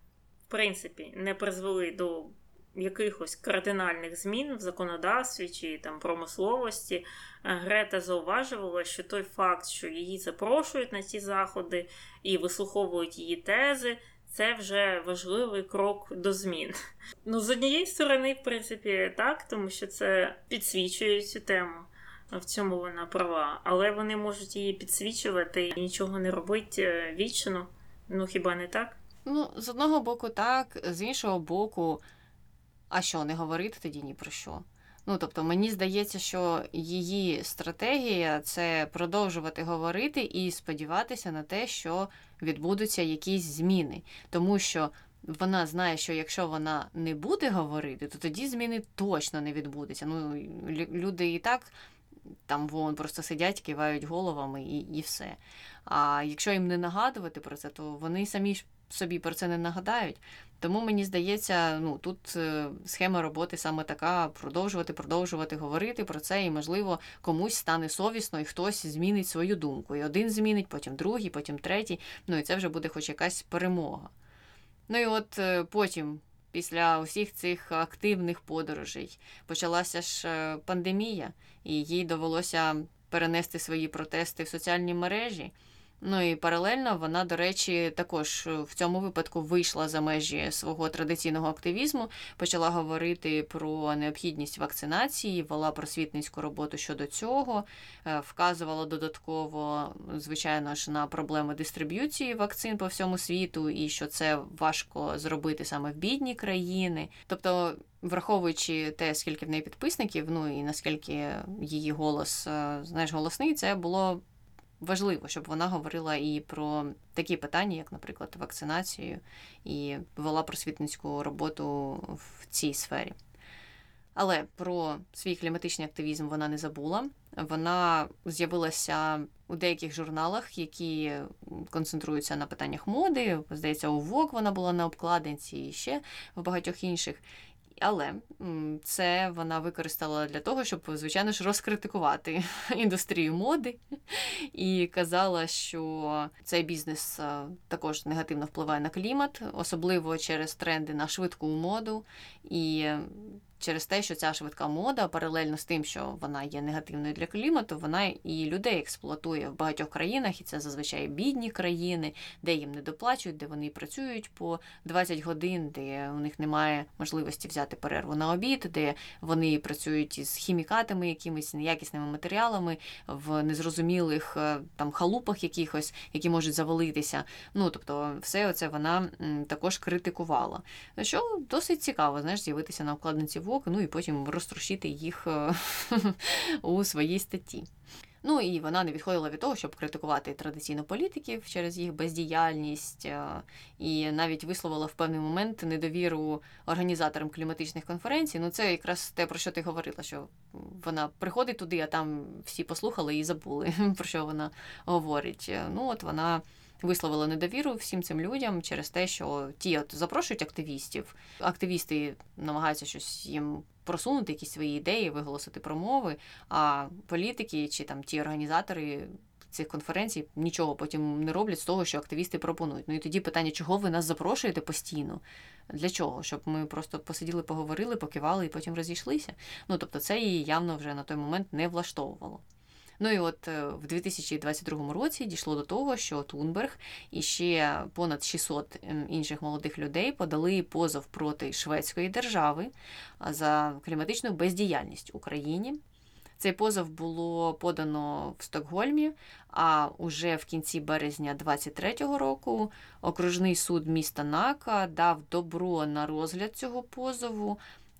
в принципі, не призвели до якихось кардинальних змін в законодавстві чи там промисловості, е, Грета зауважувала, що той факт, що її запрошують на ці заходи і вислуховують її тези це вже важливий крок до змін. Ну, з однієї сторони, в принципі, так, тому що це підсвічує цю тему. В цьому вона права, але вони можуть її підсвічувати і нічого не робити е, вічно. Ну хіба не так? Ну, з одного боку, так, з іншого боку, а що, не говорити тоді ні про що? Ну, тобто, мені здається, що її стратегія це продовжувати говорити і сподіватися на те, що відбудуться якісь зміни. Тому що вона знає, що якщо вона не буде говорити, то тоді зміни точно не відбудуться. Ну, люди і так там вон просто сидять, кивають головами і, і все. А якщо їм не нагадувати про це, то вони самі ж собі про це не нагадають. Тому мені здається, ну тут е, схема роботи саме така: продовжувати, продовжувати говорити про це, і, можливо, комусь стане совісно, і хтось змінить свою думку. І один змінить, потім другий, потім третій. Ну і це вже буде хоч якась перемога. Ну і от е, потім. Після усіх цих активних подорожей почалася ж е, пандемія, і їй довелося перенести свої протести в соціальні мережі. Ну і паралельно вона, до речі, також е, в цьому випадку вийшла за межі свого традиційного активізму, почала говорити про необхідність вакцинації, вела просвітницьку роботу щодо цього, е, вказувала додатково, звичайно ж, на проблеми дистриб'юції вакцин по всьому світу, і що це важко зробити саме в бідні країни. Тобто. Враховуючи те, скільки в неї підписників, ну і наскільки її голос е, знаєш, голосний, це було важливо, щоб вона говорила і про такі питання, як, наприклад, вакцинацію, і вела просвітницьку роботу в цій сфері. Але про свій кліматичний активізм вона не забула. Вона з'явилася у деяких журналах, які концентруються на питаннях моди. Здається, у Vogue вона була на обкладинці і ще в багатьох інших. Але це вона використала для того, щоб, звичайно ж, розкритикувати індустрію моди і казала, що цей бізнес е, також негативно впливає на клімат, особливо через тренди на швидку моду. І через те, що ця швидка мода, паралельно з тим, що вона є негативною для клімату, вона і людей експлуатує в багатьох країнах, і це зазвичай бідні країни, де їм не доплачують, де вони працюють по 20 годин, де у них немає можливості взяти перерву на обід, де вони працюють із хімікатами, якимись неякісними матеріалами в незрозумілих е, там халупах якихось, які можуть завалитися. Ну тобто, все це вона також критикувала. Що досить цікаво, знаєш, з'явитися на обкладинці Vogue, ну і потім розтрощити їх е, у своїй статті. Ну і вона не відходила від того, щоб критикувати традиційно політиків через їх бездіяльність, е, і навіть висловила в певний момент недовіру організаторам кліматичних конференцій. Ну це якраз те, про що ти говорила, що вона приходить туди, а там всі послухали і забули, про що вона говорить. Ну от вона висловила недовіру всім цим людям через те, що ті от запрошують активістів. Активісти намагаються щось їм просунути, якісь свої ідеї, виголосити промови. А політики чи там ті організатори. Цих конференцій нічого потім не роблять з того, що активісти пропонують. Ну і тоді питання, чого ви нас запрошуєте постійно? Для чого? Щоб ми просто посиділи, поговорили, покивали і потім розійшлися. Ну тобто, це її явно вже на той момент не влаштовувало. Ну і от е, в 2022 році дійшло до того, що Тунберг і ще понад 600 ем, інших молодих людей подали позов проти шведської держави за кліматичну бездіяльність Україні. Цей позов було подано в Стокгольмі. А уже в кінці березня 23-го року окружний суд міста Нака дав добро на розгляд цього позову.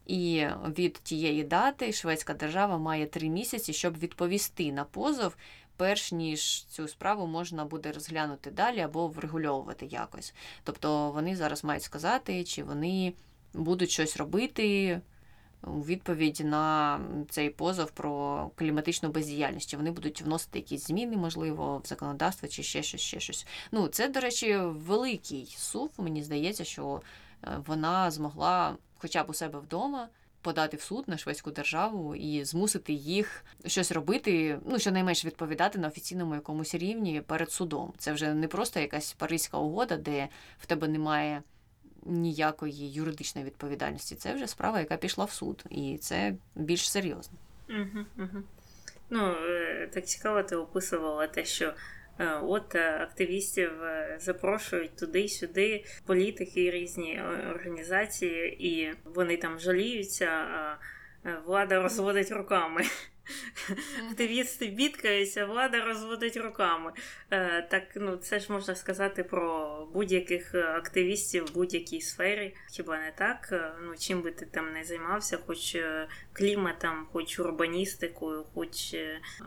І від тієї дати шведська держава має три місяці, щоб відповісти на позов, перш ніж цю справу можна буде розглянути далі або врегульовувати якось. Тобто вони зараз мають сказати, чи вони будуть щось робити. У відповідь на цей позов про кліматичну бездіяльність, чи вони будуть вносити якісь зміни, можливо, в законодавство, чи ще щось, ще щось. Ну, це, до речі, великий сув. Мені здається, що вона змогла хоча б у себе вдома. Подати в суд на шведську державу і змусити їх щось робити, ну щонайменш відповідати на офіційному якомусь рівні перед судом. Це вже не просто якась паризька угода, де в тебе немає ніякої юридичної відповідальності. Це вже справа, яка пішла в суд, і це більш серйозно. Угу, угу. Ну е, так цікаво, ти описувала те, що от е, активістів е, запрошують туди-сюди, політики різні організації, і вони там жаліються, а влада розводить руками. Активісти бідкаються, влада розводить руками. Е, так, ну це ж можна сказати про будь-яких активістів в будь-якій сфері. Хіба не так? Е, ну чим би ти там не займався, хоч е, кліматом, хоч урбаністикою, хоч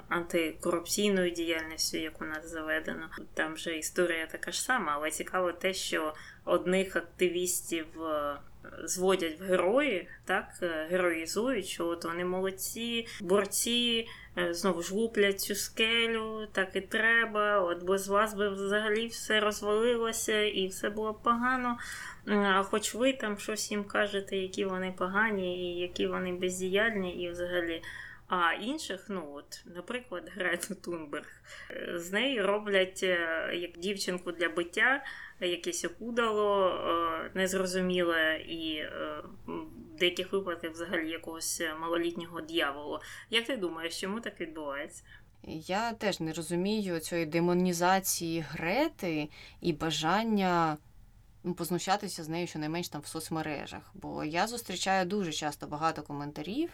антикорупційною діяльністю, як у нас заведено. Там же історія така ж сама, але цікаво те, що одних активістів зводять в герої, так, е, героїзують, що от вони молодці, борці, е, знову ж луплять цю скелю, так і треба. От без вас би взагалі все розвалилося і все було погано. А хоч ви там щось їм кажете, які вони погані, і які вони бездіяльні, і взагалі. А інших, ну от, наприклад, Грету Тунберг, е, з неї роблять як дівчинку для биття якесь опудало, е, незрозуміле і е, в деяких випадках взагалі якогось малолітнього дьяволу. Як ти думаєш, чому так відбувається? Я теж не розумію цієї демонізації Грети і бажання ну, познущатися з нею щонайменш там в соцмережах. Бо я зустрічаю дуже часто багато коментарів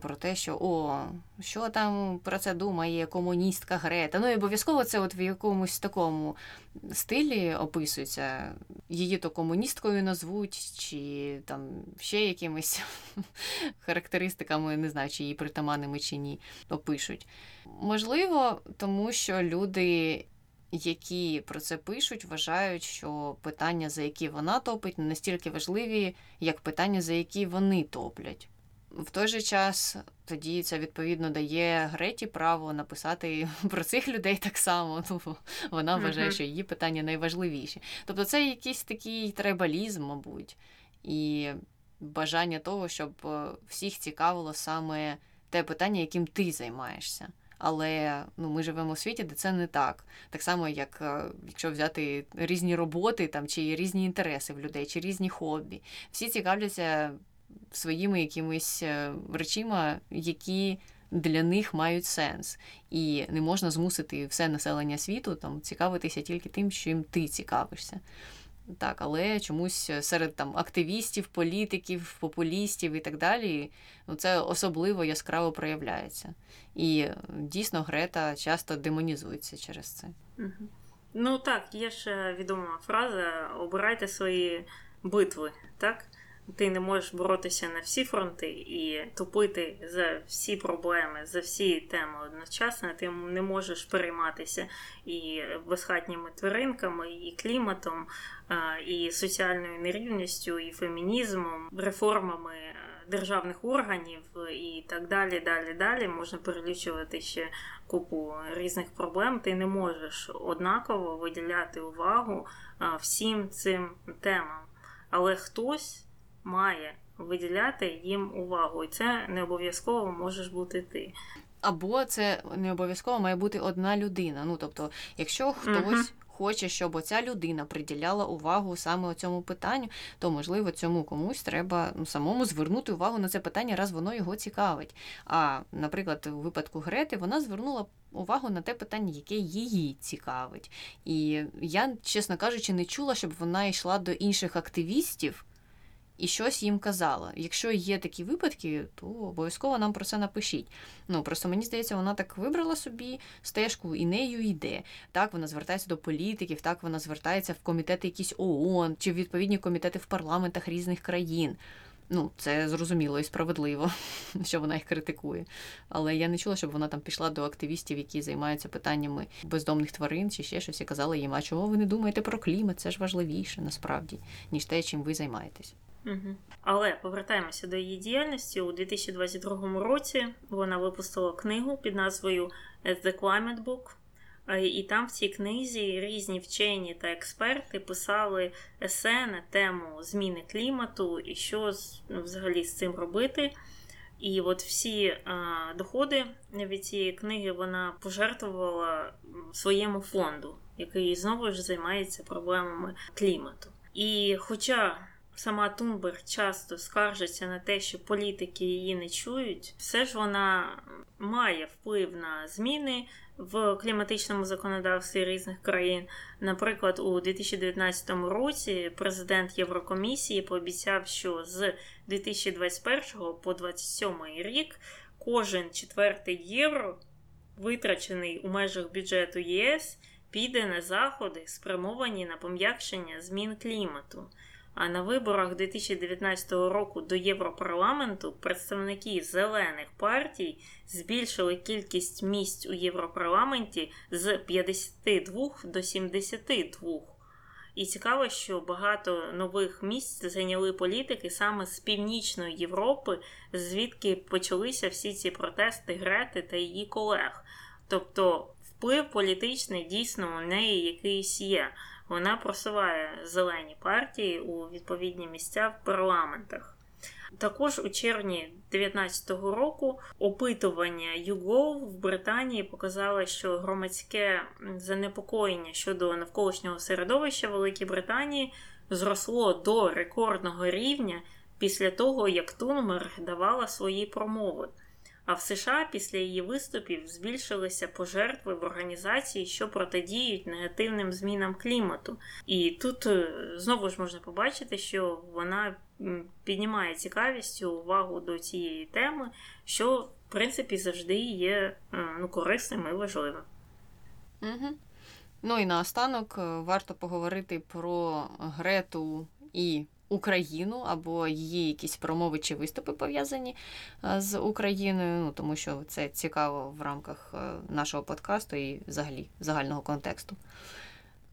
про те, що о, що там про це думає комуністка Грета. Ну і обов'язково це от в якомусь такому стилі описується. Її то комуністкою назвуть, чи там ще якимись характеристиками, не знаю, чи її притаманними чи ні, опишуть. Можливо, тому що люди. Які про це пишуть, вважають, що питання, за які вона топить, не настільки важливі, як питання, за які вони топлять. В той же час тоді це відповідно дає Греті право написати про цих людей так само. Ну, Вона вважає, що її питання найважливіші. Тобто це якийсь такий трайбалізм, мабуть, і бажання того, щоб е, всіх цікавило саме те питання, яким ти займаєшся. Але ну, ми живемо у світі, де це не так. Так само, як е, якщо взяти різні роботи там, чи різні інтереси в людей, чи різні хобі. Всі цікавляться своїми якимись е, речима, які для них мають сенс. І не можна змусити все населення світу там цікавитися тільки тим, чим ти цікавишся. Так, але чомусь серед там активістів, політиків, популістів і так далі, ну це особливо яскраво проявляється. І дійсно Грета часто демонізується через це. Ну так, є ж відома фраза: обирайте свої битви, так? Ти не можеш боротися на всі фронти і тупити за всі проблеми, за всі теми одночасно. Ти не можеш перейматися і безхатніми тваринками, і кліматом, і соціальною нерівністю, і фемінізмом, реформами державних органів і так далі. Далі, далі можна перелічувати ще купу різних проблем. Ти не можеш однаково виділяти увагу всім цим темам, але хтось має виділяти їм увагу, і це не обов'язково можеш бути ти. Або це не обов'язково має бути одна людина. Ну тобто, якщо хтось. Хоче, щоб оця людина приділяла увагу саме цьому питанню, то можливо цьому комусь треба ну, самому звернути увагу на це питання, раз воно його цікавить. А, наприклад, у випадку Грети вона звернула увагу на те питання, яке її цікавить. І я, чесно кажучи, не чула, щоб вона йшла до інших активістів і щось їм казала. Якщо є такі випадки, то обов'язково нам про це напишіть. Ну просто мені здається, вона так вибрала собі стежку і нею йде. Так вона звертається до політиків, так вона звертається в комітети якісь ООН чи в відповідні комітети в парламентах різних країн. Ну, це зрозуміло і справедливо, що вона їх критикує. Але я не чула, щоб вона там пішла до активістів, які займаються питаннями бездомних тварин чи ще щось, і казала їм, а чого ви не думаєте про клімат? Це ж важливіше насправді, ніж те, чим ви займаєтесь. Угу. Але повертаємося до її діяльності у 2022 році. Вона випустила книгу під назвою the Climate Book». І там в цій книзі різні вчені та експерти писали есе на тему зміни клімату і що ну, взагалі з цим робити. І от всі доходи від цієї книги вона пожертвувала своєму фонду, який знову ж займається проблемами клімату. І хоча сама Тунберг часто скаржиться на те, що політики її не чують, все ж вона має вплив на зміни в кліматичному законодавстві різних країн. Наприклад, у 2019 році президент Єврокомісії пообіцяв, що з 2021 по 2027 рік кожен четвертий євро, витрачений у межах бюджету ЄС, піде на заходи, спрямовані на пом'якшення змін клімату. А на виборах 2019 року до Європарламенту представники зелених партій збільшили кількість місць у Європарламенті з 52 до 72. І цікаво, що багато нових місць зайняли політики саме з північної Європи, звідки почалися всі ці протести Грети та її колег. Тобто вплив політичний дійсно у неї якийсь є вона просуває зелені партії у відповідні місця в парламентах. Також у червні 2019 року опитування YouGov в Британії показало, що громадське занепокоєння щодо навколишнього середовища Великій Британії зросло до рекордного рівня після того, як Тунберг давала свої промови. А в США після її виступів збільшилися пожертви в організації, що протидіють негативним змінам клімату. І тут е, знову ж можна побачити, що вона піднімає цікавість увагу до цієї теми, що в принципі завжди є е, ну, корисним і важливим. Угу. Ну і наостанок е, варто поговорити про Грету і Україну або її якісь промови чи виступи пов'язані е, з Україною, ну тому що це цікаво в рамках е, нашого подкасту і взагалі загального контексту.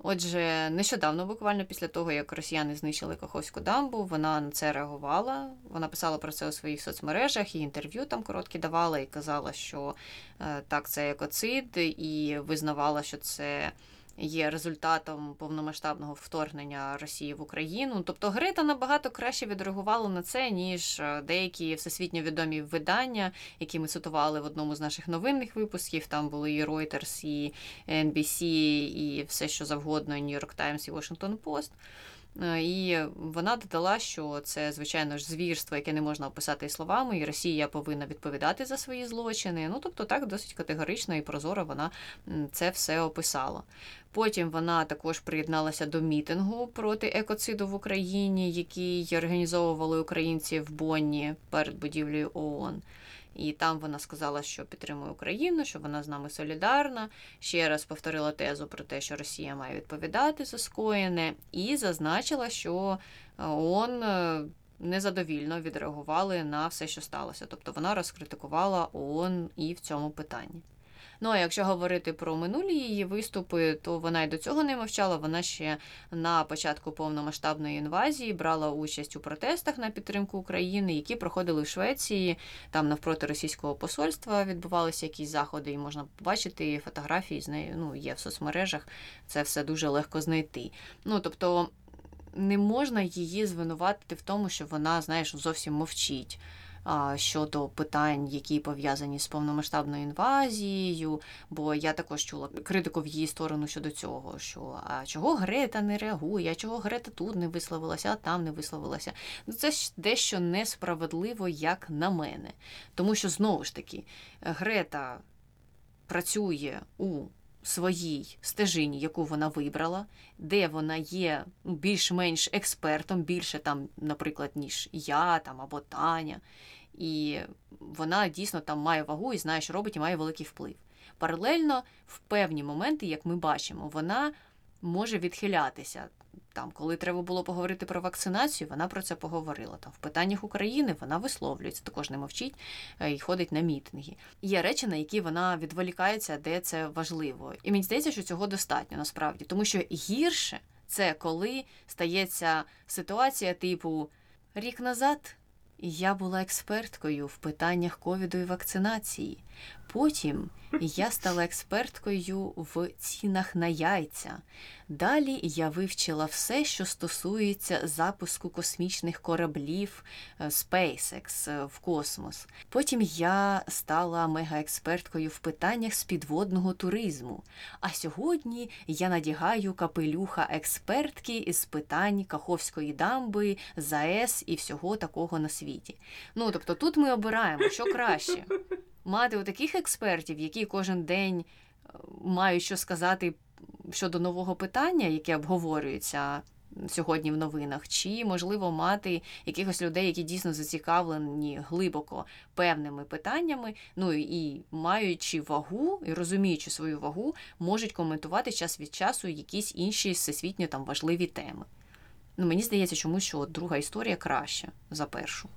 Отже, нещодавно, буквально після того, як росіяни знищили Каховську дамбу, вона на це реагувала. Вона писала про це у своїх соцмережах і інтерв'ю там короткі давала і казала, що е, так, це екоцид, і визнавала, що це є результатом повномасштабного вторгнення Росії в Україну. Тобто Грета набагато краще відреагувала на це, ніж е, деякі всесвітньо відомі видання, які ми цитували в одному з наших новинних випусків. Там були і Reuters, і NBC, і все, що завгодно, і New York Times, і Washington Post. Е, і вона додала, що це, звичайно ж, звірство, яке не можна описати словами, і Росія повинна відповідати за свої злочини. Ну, тобто, так досить категорично і прозоро вона це все описала. Потім вона також приєдналася до мітингу проти екоциду в Україні, який організовували українці в Бонні перед будівлею ООН. І там вона сказала, що підтримує Україну, що вона з нами солідарна. Ще раз повторила тезу про те, що Росія має відповідати за скоєне, і зазначила, що е, ООН е, незадовільно відреагували на все, що сталося. Тобто вона розкритикувала ООН і в цьому питанні. Ну а якщо говорити про минулі її виступи, то вона й до цього не мовчала. Вона ще на початку повномасштабної інвазії брала участь у протестах на підтримку України, які проходили в Швеції. Там навпроти російського посольства відбувалися якісь заходи, і можна побачити фотографії з нею. Ну є в соцмережах. Це все дуже легко знайти. Ну тобто. Не можна її звинуватити в тому, що вона, знаєш, зовсім мовчить щодо питань, які пов'язані з повномасштабною інвазією. Бо я також чула критику в її сторону щодо цього, що а чого Грета не реагує, а чого Грета тут не висловилася, а там не висловилася. Ну це ж дещо несправедливо, як на мене. Тому що знову ж таки Грета працює у своїй стежині, яку вона вибрала, де вона є ну, більш-менш експертом, більше там, наприклад, ніж я там або Таня. І вона дійсно там має вагу і знає, що робить, і має великий вплив. Паралельно, в певні моменти, як ми бачимо, вона може відхилятися там, коли треба було поговорити про вакцинацію, вона про це поговорила. Там в питаннях України вона висловлюється, також не мовчить е, і ходить на мітинги. Є речі, на які вона відволікається, де це важливо. І мені здається, що цього достатньо насправді, тому що гірше це коли стається ситуація типу рік назад. Я була експерткою в питаннях ковіду і вакцинації. Потім я стала експерткою в цінах на яйця. Далі я вивчила все, що стосується запуску космічних кораблів е, SpaceX е, в космос. Потім я стала мегаексперткою в питаннях з підводного туризму. А сьогодні я надягаю капелюха експертки із питань Каховської дамби, ЗАЕС і всього такого на світі. Ну тобто тут ми обираємо, що краще мати таких експертів, які кожен день е, мають що сказати щодо нового питання, яке обговорюється сьогодні в новинах, чи можливо мати якихось людей, які дійсно зацікавлені глибоко певними питаннями, ну і маючи вагу і розуміючи свою вагу, можуть коментувати час від часу якісь інші всесвітньо там важливі теми. Ну, Мені здається, чомусь що друга історія краща за першу.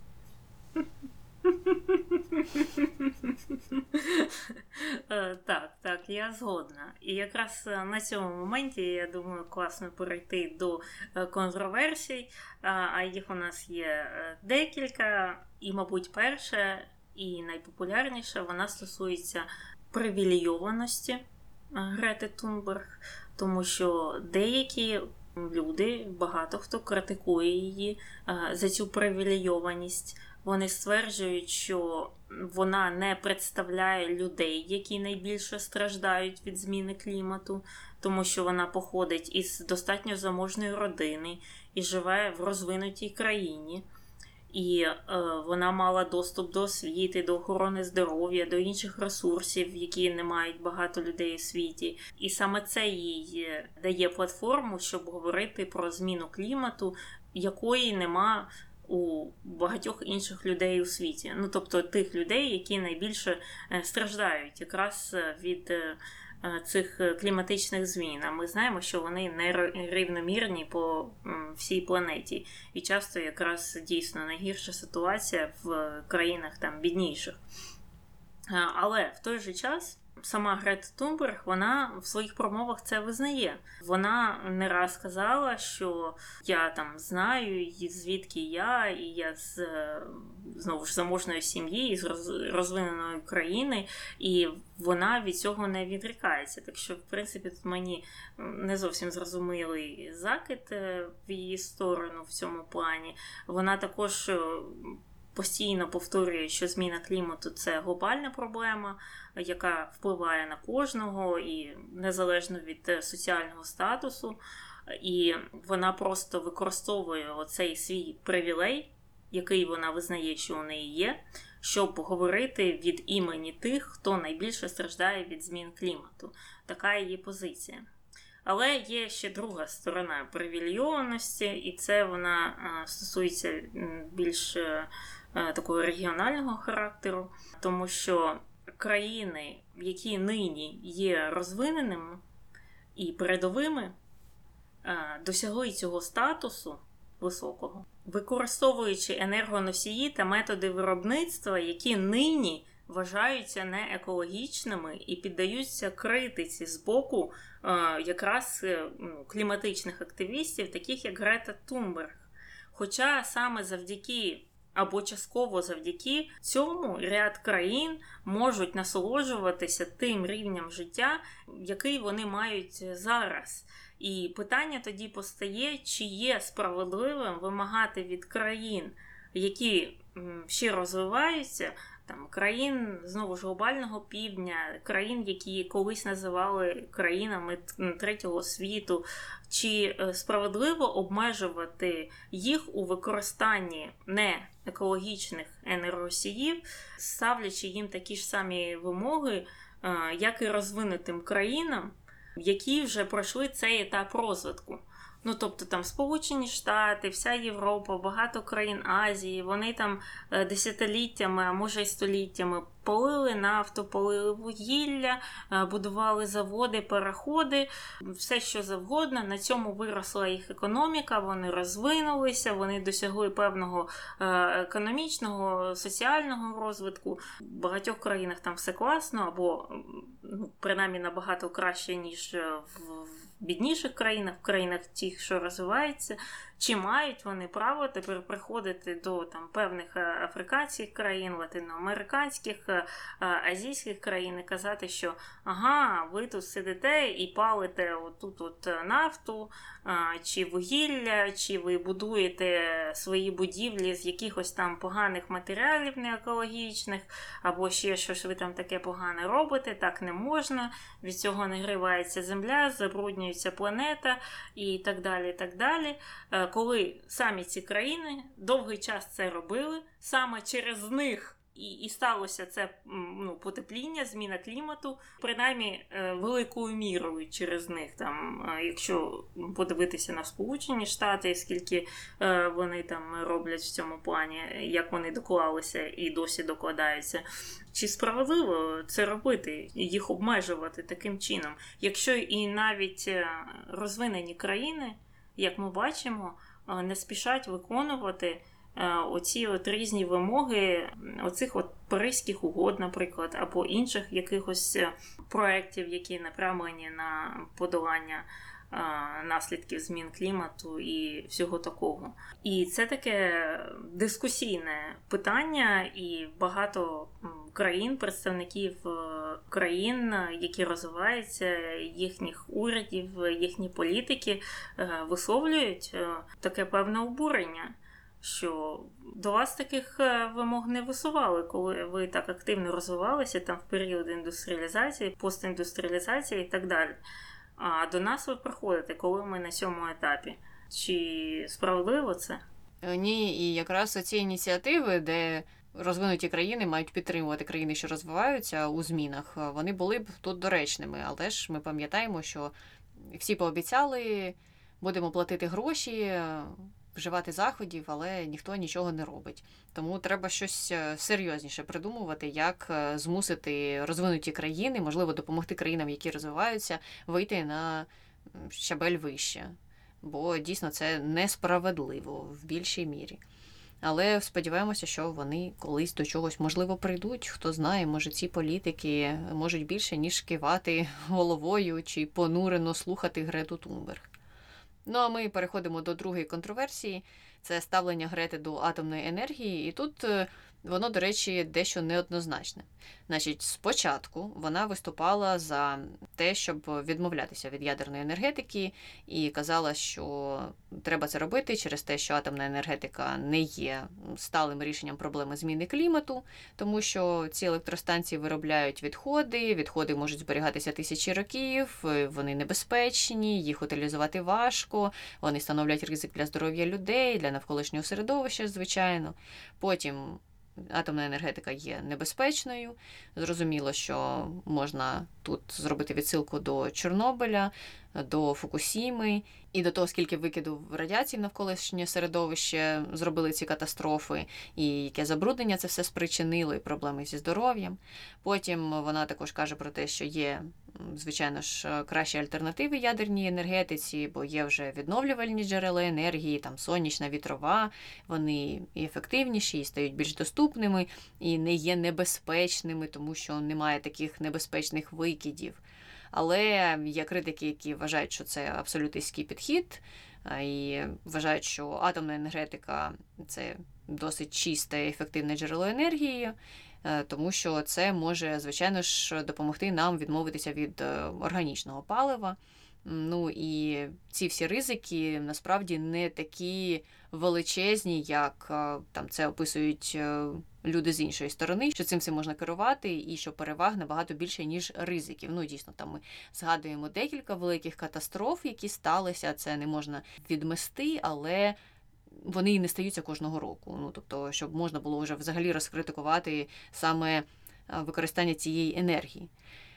Е, так, так, я згодна. І якраз е, на цьому моменті, я думаю, класно перейти до е, контроверсій, а їх у нас є декілька, і, мабуть, перша і найпопулярніша вона стосується привілейованості Грети Тунберг, тому що деякі люди, багато хто критикує її за цю привілейованість. Вони стверджують, що вона не представляє людей, які найбільше страждають від зміни клімату, тому що вона походить із достатньо заможної родини і живе в розвинутій країні. І е, вона мала доступ до освіти, до охорони здоров'я, до інших ресурсів, які не мають багато людей у світі. І саме це їй дає платформу, щоб говорити про зміну клімату, якої нема у багатьох інших людей у світі. Ну тобто тих людей, які найбільше е, страждають якраз е, від е, цих кліматичних змін. А ми знаємо, що вони нерівномірні по всій планеті, і часто якраз дійсно найгірша ситуація в країнах там бідніших. Але в той же час сама Грета Тунберг вона в своїх промовах це визнає. Вона не раз сказала, що я там знаю, звідки я, і я з знову ж заможної сім'ї, з розвиненої країни, і вона від цього не відрікається. Так що, в принципі, тут мені не зовсім зрозумілий закид е, в її сторону в цьому плані. Вона також. Е, постійно повторює, що зміна клімату це глобальна проблема, яка впливає на кожного і незалежно від е, соціального статусу. і вона просто використовує оцей свій привілей, який вона визнає, що у неї є, щоб говорити від імені тих, хто найбільше страждає від змін клімату. Така її позиція. Але є ще друга сторона привілейованості, і це вона стосується більш е, е, такого регіонального характеру, тому що країни, які нині є розвиненими і передовими, е, досягли цього статусу високого, використовуючи енергоносії та методи виробництва, які нині вважаються неекологічними і піддаються критиці з боку е, якраз е, ну, кліматичних активістів, таких як Грета Тумберг. Хоча саме завдяки або частково завдяки цьому ряд країн можуть насолоджуватися тим рівнем життя, який вони мають зараз. І питання тоді постає, чи є справедливим вимагати від країн, які ще розвиваються, там країн знову ж глобального півдня, країн, які колись називали країнами третього світу, чи е, справедливо обмежувати їх у використанні не екологічних енергосіїв, ставлячи їм такі ж самі вимоги, е, як і розвинутим країнам, які вже пройшли цей етап розвитку. Ну, тобто там Сполучені Штати, вся Європа, багато країн Азії, вони там е, десятиліттями, а може й століттями Полили нафту, полили вугілля, е, будували заводи, переходи, все що завгодно. На цьому виросла їх економіка, вони розвинулися, вони досягли певного е, економічного, соціального розвитку. В багатьох країнах там все класно, або ну, принаймні набагато краще, ніж в бідніших країнах, в країнах тих, що розвиваються. Чи мають вони право тепер приходити до там певних е, африканських країн, латиноамериканських, е, е, азійських країн і казати, що ага, ви тут сидите і палите отут от нафту, чи вугілля, чи ви будуєте свої будівлі з якихось там поганих матеріалів неекологічних, або ще щось ви там таке погане робите, так не можна, від цього нагрівається земля, забруднюється планета і так далі. і так далі коли самі ці країни довгий час це робили, саме через них і і сталося це ну, потепління, зміна клімату, принаймні е, великою мірою через них. Там, е, Якщо подивитися на Сполучені Штати, скільки е, вони там роблять в цьому плані, як вони доклалися і досі докладаються. Чи справедливо це робити, їх обмежувати таким чином? Якщо і навіть розвинені країни, як ми бачимо, не спішать виконувати е, оці от різні вимоги оцих от Паризьких угод, наприклад, або інших якихось е, проєктів, які направлені на подолання. Е, наслідків змін клімату і всього такого. І це таке дискусійне питання, і багато країн, представників е, країн, які розвиваються, їхніх урядів, їхні політики е, висловлюють таке певне обурення. Що до вас таких вимог не висували, коли ви так активно розвивалися там в період індустріалізації, постіндустріалізації і так далі. А до нас ви приходите, коли ми на цьому етапі. Чи справедливо це? Е, ні, і якраз ці ініціативи, де розвинуті країни мають підтримувати країни, що розвиваються у змінах, е, вони були б тут доречними. Але ж ми пам'ятаємо, що всі пообіцяли, будемо платити гроші вживати заходів, але ніхто нічого не робить. Тому треба щось е, серйозніше придумувати, як е, змусити розвинуті країни, можливо, допомогти країнам, які розвиваються, вийти на щабель вище. Бо дійсно це несправедливо в більшій мірі. Але сподіваємося, що вони колись до чогось можливо прийдуть. Хто знає, може ці політики можуть більше ніж кивати головою чи понурено слухати Грету Тунберг. Ну а ми переходимо до другої контроверсії: це ставлення Грети до атомної енергії. І тут е, воно, до речі, дещо неоднозначне. Значить, спочатку вона виступала за те, щоб відмовлятися від ядерної енергетики, і казала, що треба це робити через те, що атомна енергетика не є сталим рішенням проблеми зміни клімату, тому що ці електростанції виробляють відходи, відходи можуть зберігатися тисячі років, вони небезпечні, їх утилізувати важко, вони становлять ризик для здоров'я людей, для навколишнього середовища, звичайно. Потім атомна енергетика є небезпечною. Зрозуміло, що можна тут зробити відсилку до Чорнобиля, до Фукусіми і до того, скільки викиду радіації навколишнє середовище зробили ці катастрофи, і яке забруднення це все спричинило, і проблеми зі здоров'ям. Потім вона також каже про те, що є, звичайно ж, кращі альтернативи ядерній енергетиці, бо є вже відновлювальні джерела енергії, там сонячна вітрова, вони і ефективніші, і стають більш доступними, і не є небезпечними, тому що немає таких небезпечних викидів. Але є критики, які вважають, що це абсолютистський підхід, і вважають, що атомна енергетика це досить чисте і ефективне джерело енергії, е, тому що це може, звичайно ж, допомогти нам відмовитися від е, органічного палива. Ну і ці всі ризики насправді не такі величезні, як е, там це описують е, люди з іншої сторони, що цим всім можна керувати, і що переваг набагато більше, ніж ризиків. Ну, дійсно, там ми згадуємо декілька великих катастроф, які сталися. Це не можна відмести, але. Вони і не стаються кожного року. Ну тобто, щоб можна було вже взагалі розкритикувати саме е, використання цієї енергії.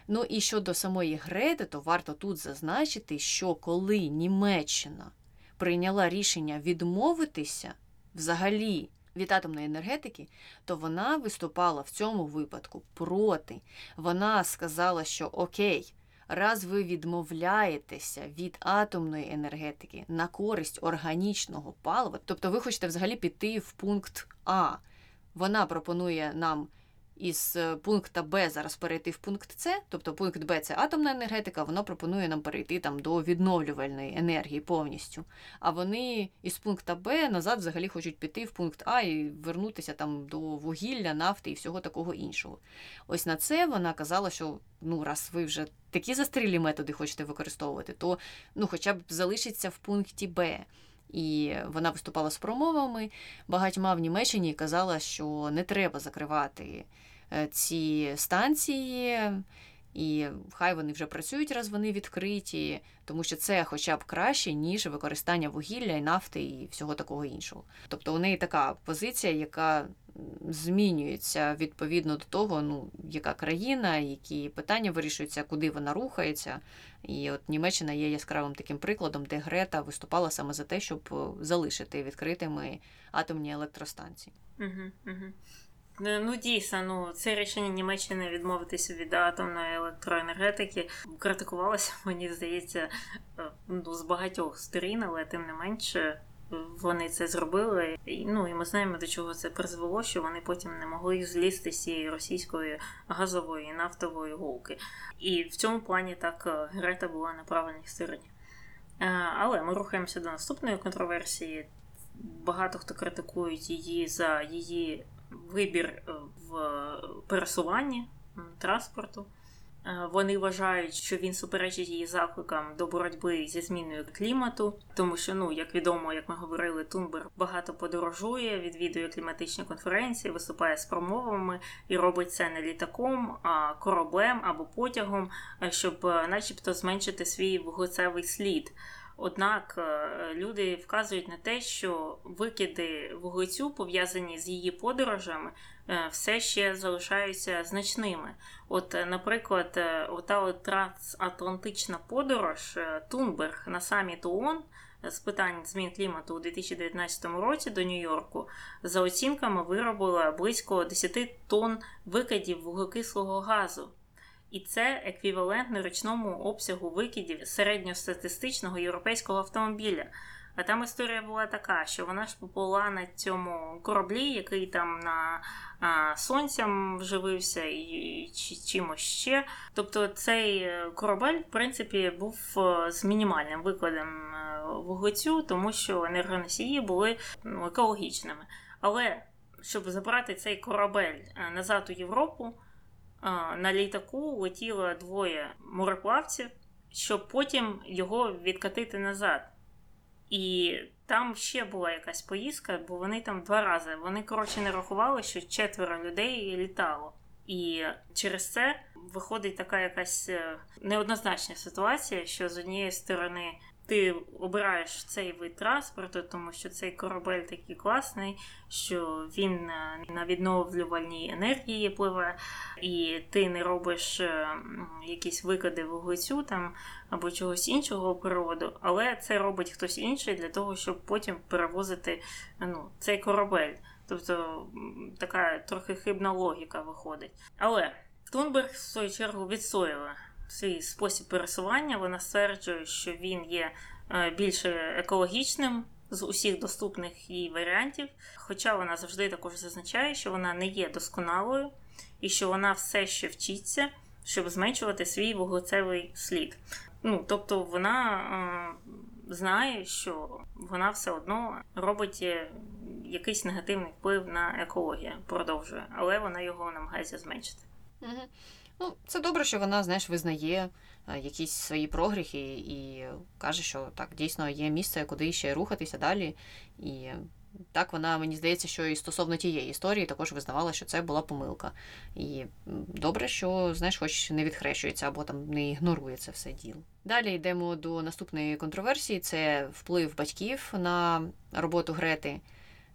Ну і щодо самої Грети, то варто тут зазначити, що коли Німеччина прийняла рішення відмовитися взагалі від атомної енергетики, то вона виступала в цьому випадку проти. Вона сказала, що окей. Раз ви відмовляєтеся від атомної енергетики на користь органічного палива, тобто ви хочете взагалі піти в пункт А. Вона пропонує нам із е, пункта Б зараз перейти в пункт С, тобто пункт Б це атомна енергетика, воно пропонує нам перейти там до відновлювальної енергії повністю. А вони із пункта Б назад взагалі хочуть піти в пункт А і вернутися там до вугілля, нафти і всього такого іншого. Ось на це вона казала, що ну, раз ви вже такі застрілі методи хочете використовувати, то ну, хоча б залишиться в пункті Б. І вона виступала з промовами багатьма в Німеччині казала, що не треба закривати е, ці станції, і хай вони вже працюють, раз вони відкриті, тому що це хоча б краще, ніж використання вугілля і нафти і всього такого іншого. Тобто у неї така позиція, яка змінюється відповідно до того, ну, яка країна, які питання вирішуються, куди вона рухається. І от Німеччина є яскравим таким прикладом, де Грета виступала саме за те, щоб залишити відкритими атомні електростанції. Угу, угу. Ну, дійсно, ну це рішення Німеччини відмовитися від атомної електроенергетики критикувалося, мені здається, е, ну, з багатьох сторін, але тим не менше вони це зробили. Ну і ми знаємо, до чого це призвело, що вони потім не могли злізти з цієї російської газової нафтової гулки. І в цьому плані так е, Грета була на правильній стороні. Е, але ми рухаємося до наступної контроверсії. Багато хто критикують її за її вибір е, в пересуванні транспорту. Е, вони вважають, що він суперечить її закликам до боротьби зі зміною клімату, тому що, ну як відомо, як ми говорили, Тунберг багато подорожує, відвідує кліматичні конференції, виступає з промовами і робить це не літаком, а кораблем або потягом, е, щоб, начебто, зменшити свій вуглецевий слід. Однак люди вказують на те, що викиди вуглецю пов'язані з її подорожами Е, все ще залишаються значними. От, е, наприклад, е, ота от трансатлантична подорож Тунберг на саміт ООН з питань змін клімату у 2019 році до Нью-Йорку за оцінками виробила близько 10 тонн викидів вуглекислого газу. І це еквівалентно річному обсягу викидів середньостатистичного європейського автомобіля. А там історія була така, що вона ж поплила на цьому кораблі, який там на а, сонцям вживився і чи, чимось ще. Тобто цей е, корабель, в принципі, був е, з мінімальним викладом е, вуглецю, тому що енергоносії були ну, екологічними. Але щоб забрати цей корабель назад у Європу, на літаку летіло двоє мореплавців, щоб потім його відкатити назад. І там ще була якась поїздка, бо вони там два рази. Вони, коротше, не рахували, що четверо людей літало. І через це виходить така якась е, неоднозначна ситуація, що з однієї сторони ти обираєш цей вид транспорту, тому що цей корабель такий класний, що він на відновлювальній енергії пливе, і ти не робиш е, якісь викиди вуглецю там або чогось іншого природу, але це робить хтось інший для того, щоб потім перевозити ну, цей корабель. Тобто така трохи хибна логіка виходить. Але Тунберг в свою чергу відстояла свій спосіб пересування. Вона стверджує, що він є е, більш екологічним з усіх доступних їй варіантів. Хоча вона завжди також зазначає, що вона не є досконалою і що вона все ще вчиться, щоб зменшувати свій вуглецевий слід. Ну, Тобто вона е, знає, що вона все одно робить е, якийсь негативний вплив на екологію, продовжує, але вона його намагається зменшити. Угу. Ну, Це добре, що вона, знаєш, визнає е, якісь свої прогріхи і каже, що так, дійсно є місце, куди ще рухатися далі. І так вона, мені здається, що і стосовно тієї історії також визнавала, що це була помилка. І добре, що, знаєш, хоч не відхрещується або там не ігнорує це все діло. Далі йдемо до наступної контроверсії: це вплив батьків на роботу Грети.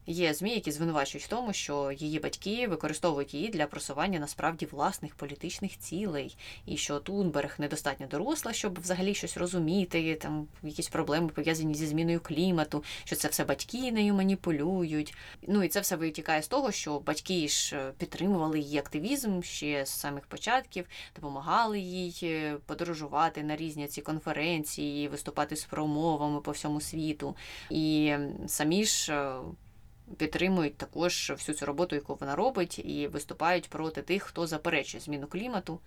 Є ЗМІ, які звинувачують в тому, що її батьки використовують її для просування насправді власних політичних цілей, і що Тунберг недостатньо доросла, щоб взагалі щось розуміти, там якісь проблеми пов'язані зі зміною клімату, що це все батьки нею маніпулюють. Ну і це все витікає з того, що батьки ж е, підтримували її активізм ще з самих початків, допомагали їй е, подорожувати на різні ці конференції, виступати з промовами по всьому світу. І самі ж. Підтримують також всю цю роботу, яку вона робить, і виступають проти тих, хто заперечує зміну клімату.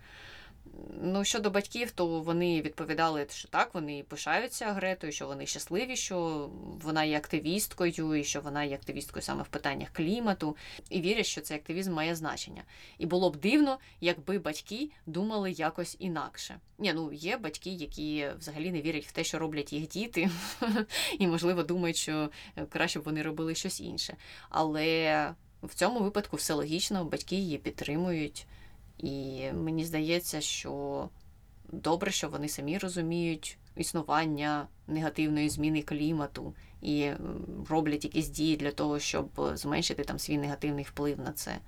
Ну, щодо батьків, то вони відповідали, що так, вони пишаються Гретою, що вони щасливі, що вона є активісткою, і що вона є активісткою саме в питаннях клімату, і вірять, що цей активізм має значення. І було б дивно, якби батьки думали якось інакше. Ні, ну є батьки, які взагалі не вірять в те, що роблять їх діти, і, можливо, думають, що краще б вони робили щось інше. Але в цьому випадку все логічно, батьки її підтримують. І мені здається, що добре, що вони самі розуміють існування негативної зміни клімату і роблять якісь дії для того, щоб зменшити там свій негативний вплив на це.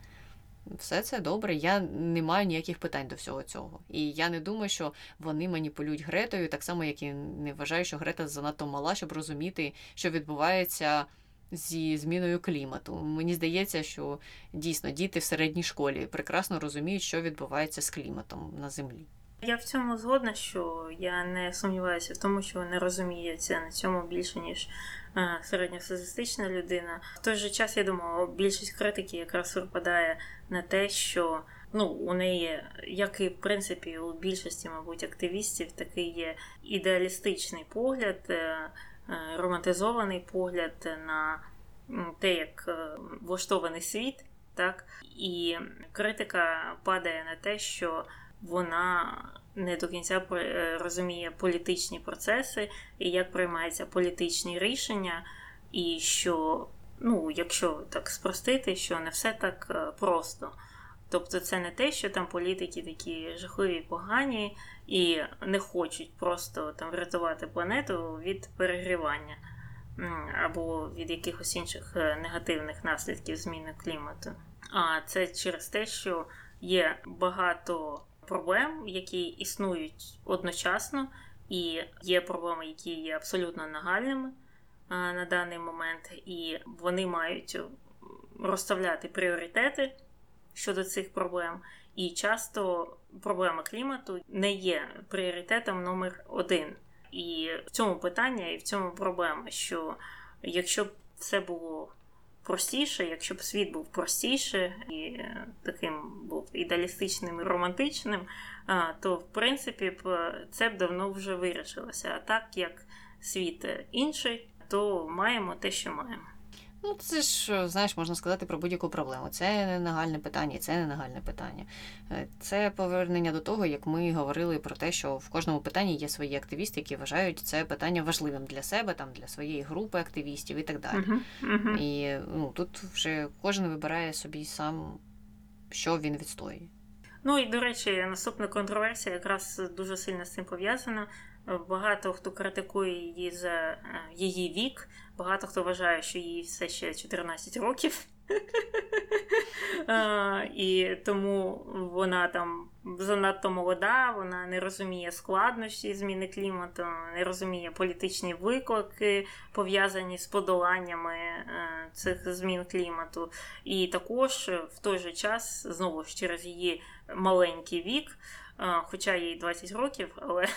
Все це добре, я не маю ніяких питань до всього цього. І я не думаю, що вони маніпулюють Гретою, так само, як і не вважаю, що Грета занадто мала, щоб розуміти, що відбувається зі зміною клімату. Мені здається, що дійсно діти в середній школі прекрасно розуміють, що відбувається з кліматом на землі. Я в цьому згодна, що я не сумніваюся в тому, що вони розуміються на цьому більше, ніж е, середньостатистична людина. В той же час я думаю, більшість критики якраз випадає на те, що ну, у неї, як і в принципі у більшості, мабуть, активістів, такий є ідеалістичний погляд. Е, романтизований погляд на те, як е, влаштований світ, так і критика падає на те, що вона не до кінця е, розуміє політичні процеси і як приймаються політичні рішення, і що, ну, якщо так спростити, що не все так просто. Тобто це не те, що там політики такі жахливі, погані і не хочуть просто там врятувати планету від перегрівання або від якихось інших е, негативних наслідків зміни клімату. А це через те, що є багато проблем, які існують одночасно, і є проблеми, які є абсолютно нагальними на даний момент, і вони мають розставляти пріоритети щодо цих проблем. І часто проблема клімату не є пріоритетом номер один. І в цьому питання, і в цьому проблема, що якщо б все було простіше, якщо б світ був простіше і таким був ідеалістичним і романтичним, то в принципі б це б давно вже вирішилося. А так як світ інший, то маємо те, що маємо. Ну, це ж, знаєш, можна сказати про будь-яку проблему. Це не нагальне питання, це не нагальне питання. Е, це повернення до того, як ми говорили про те, що в кожному питанні є свої активісти, які вважають це питання важливим для себе, там для своєї групи активістів і так далі. Угу, угу. І ну, тут вже кожен вибирає собі сам, що він відстоює. Ну і до речі, наступна контроверсія якраз дуже сильно з цим пов'язана. Багато хто критикує її за е, її вік, багато хто вважає, що їй все ще 14 років. І тому вона там занадто молода, вона не розуміє складнощі зміни клімату, не розуміє політичні виклики, пов'язані з подоланнями е, цих змін клімату. І також в той же час, знову ж через її маленький вік, хоча їй 20 років, але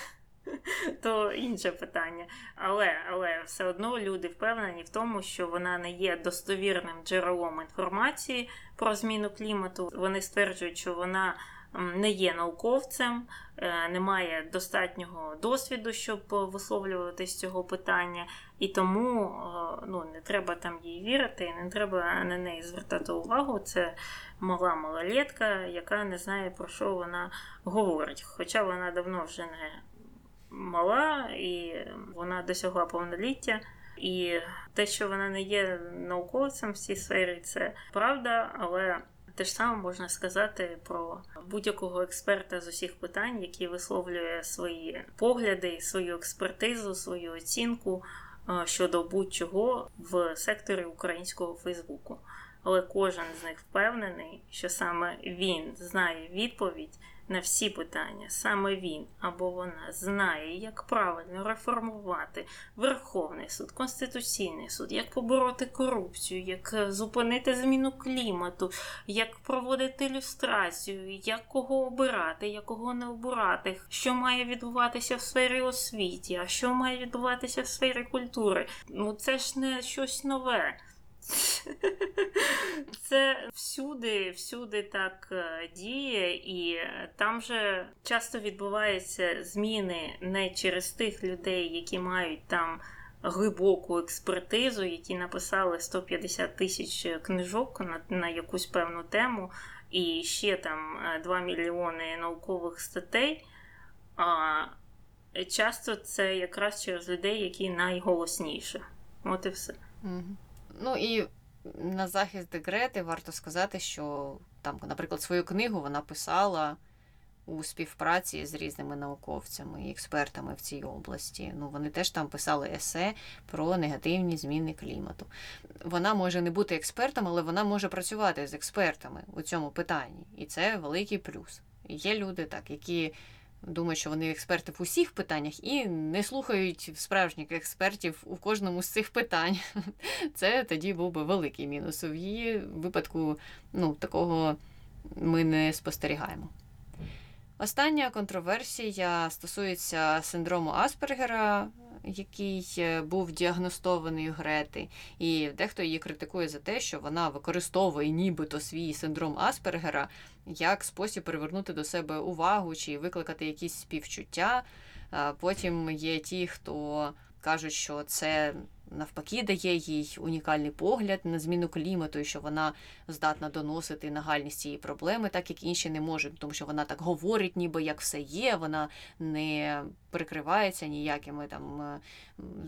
то інше питання. Але але все одно люди впевнені в тому, що вона не є достовірним джерелом інформації про зміну клімату. Вони стверджують, що вона не є науковцем, е, не має достатнього досвіду, щоб висловлювати з цього питання, і тому е, ну, не треба там їй вірити, не треба на неї звертати увагу. Це мала малолетка, яка не знає про що вона говорить. Хоча вона давно вже не мала, і вона досягла повноліття. І те, що вона не є науковцем в цій сфері, це правда, але те ж саме можна сказати про будь-якого експерта з усіх питань, який висловлює свої погляди, свою експертизу, свою оцінку е, щодо будь-чого в секторі українського Фейсбуку. Але кожен з них впевнений, що саме він знає відповідь на всі питання. Саме він або вона знає, як правильно реформувати Верховний суд, Конституційний суд, як побороти корупцію, як е, зупинити зміну клімату, як проводити ілюстрацію, як кого обирати, як кого не обирати, що має відбуватися в сфері освіті, а що має відбуватися в сфері культури. Ну це ж не щось нове. Це всюди, всюди так е, діє, і там же часто відбуваються зміни не через тих людей, які мають там глибоку експертизу, які написали 150 тисяч книжок на, на якусь певну тему, і ще там 2 е, мільйони наукових статей. А часто це якраз через людей, які найголосніше. От і все. Угу. Ну і на захист Грети варто сказати, що там, наприклад, свою книгу вона писала у співпраці з різними науковцями і експертами в цій області. Ну, Вони теж там писали есе про негативні зміни клімату. Вона може не бути експертом, але вона може працювати з експертами у цьому питанні. І це великий плюс. Є люди, так, які думають, що вони експерти в усіх питаннях і не слухають справжніх експертів у кожному з цих питань. Це тоді був би великий мінус. В її випадку ну, такого ми не спостерігаємо. Остання контроверсія стосується синдрому Аспергера, який е, був діагностований у Грети, і дехто її критикує за те, що вона використовує нібито свій синдром Аспергера як спосіб привернути до себе увагу чи викликати якісь співчуття. Потім є ті, хто кажуть, що це навпаки дає їй унікальний погляд на зміну клімату, і що вона здатна доносити нагальність цієї проблеми, так як інші не можуть, тому що вона так говорить, ніби як все є, вона не прикривається ніякими там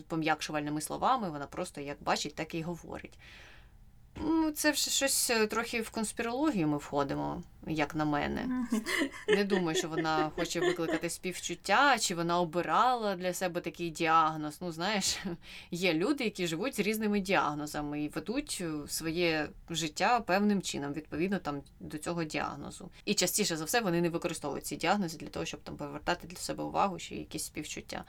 пом'якшувальними словами, вона просто як бачить, так і говорить. Ну, це вже щось е, трохи в конспірологію ми входимо, як на мене. Не думаю, що вона хоче викликати співчуття, чи вона обирала для себе такий діагноз. Ну, знаєш, є люди, які живуть з різними діагнозами і ведуть е, своє життя певним чином, відповідно там до цього діагнозу. І частіше за все вони не використовують ці діагнози для того, щоб там повертати для себе увагу чи якісь співчуття.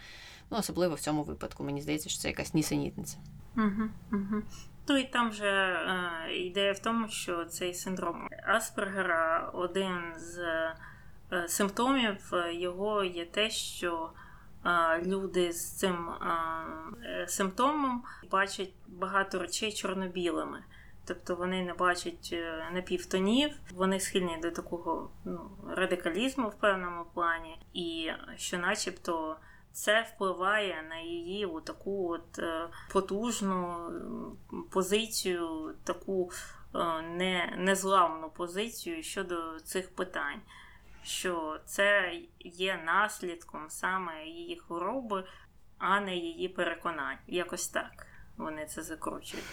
Ну, особливо в цьому випадку, мені здається, що це якась нісенітниця. Угу, угу. Ну і там же е, ідея в тому, що цей синдром Аспергера один з е, симптомів його є те, що е, люди з цим е, симптомом бачать багато речей чорно-білими. Тобто вони не бачать е, напівтонів, вони схильні до такого ну, радикалізму в певному плані, і що, начебто, це впливає на її таку от е, потужну позицію, таку е, не, незламну позицію щодо цих питань, що це є наслідком саме її хвороби, а не її переконань. Якось так вони це закручують.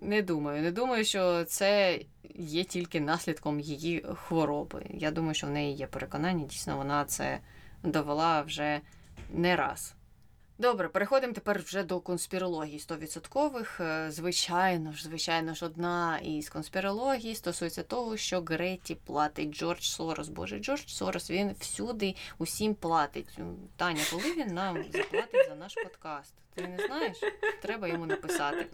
Не думаю, не думаю, що це є тільки наслідком її хвороби. Я думаю, що в неї є переконання, дійсно, вона це довела вже не раз. Добре, переходимо тепер вже до конспірології 100%. Е, звичайно ж, звичайно ж, одна із конспірологій стосується того, що Греті платить Джордж Сорос. Боже, Джордж Сорос він всюди усім платить. Таня, коли він нам заплатить за наш подкаст? Ти не знаєш? Треба йому написати.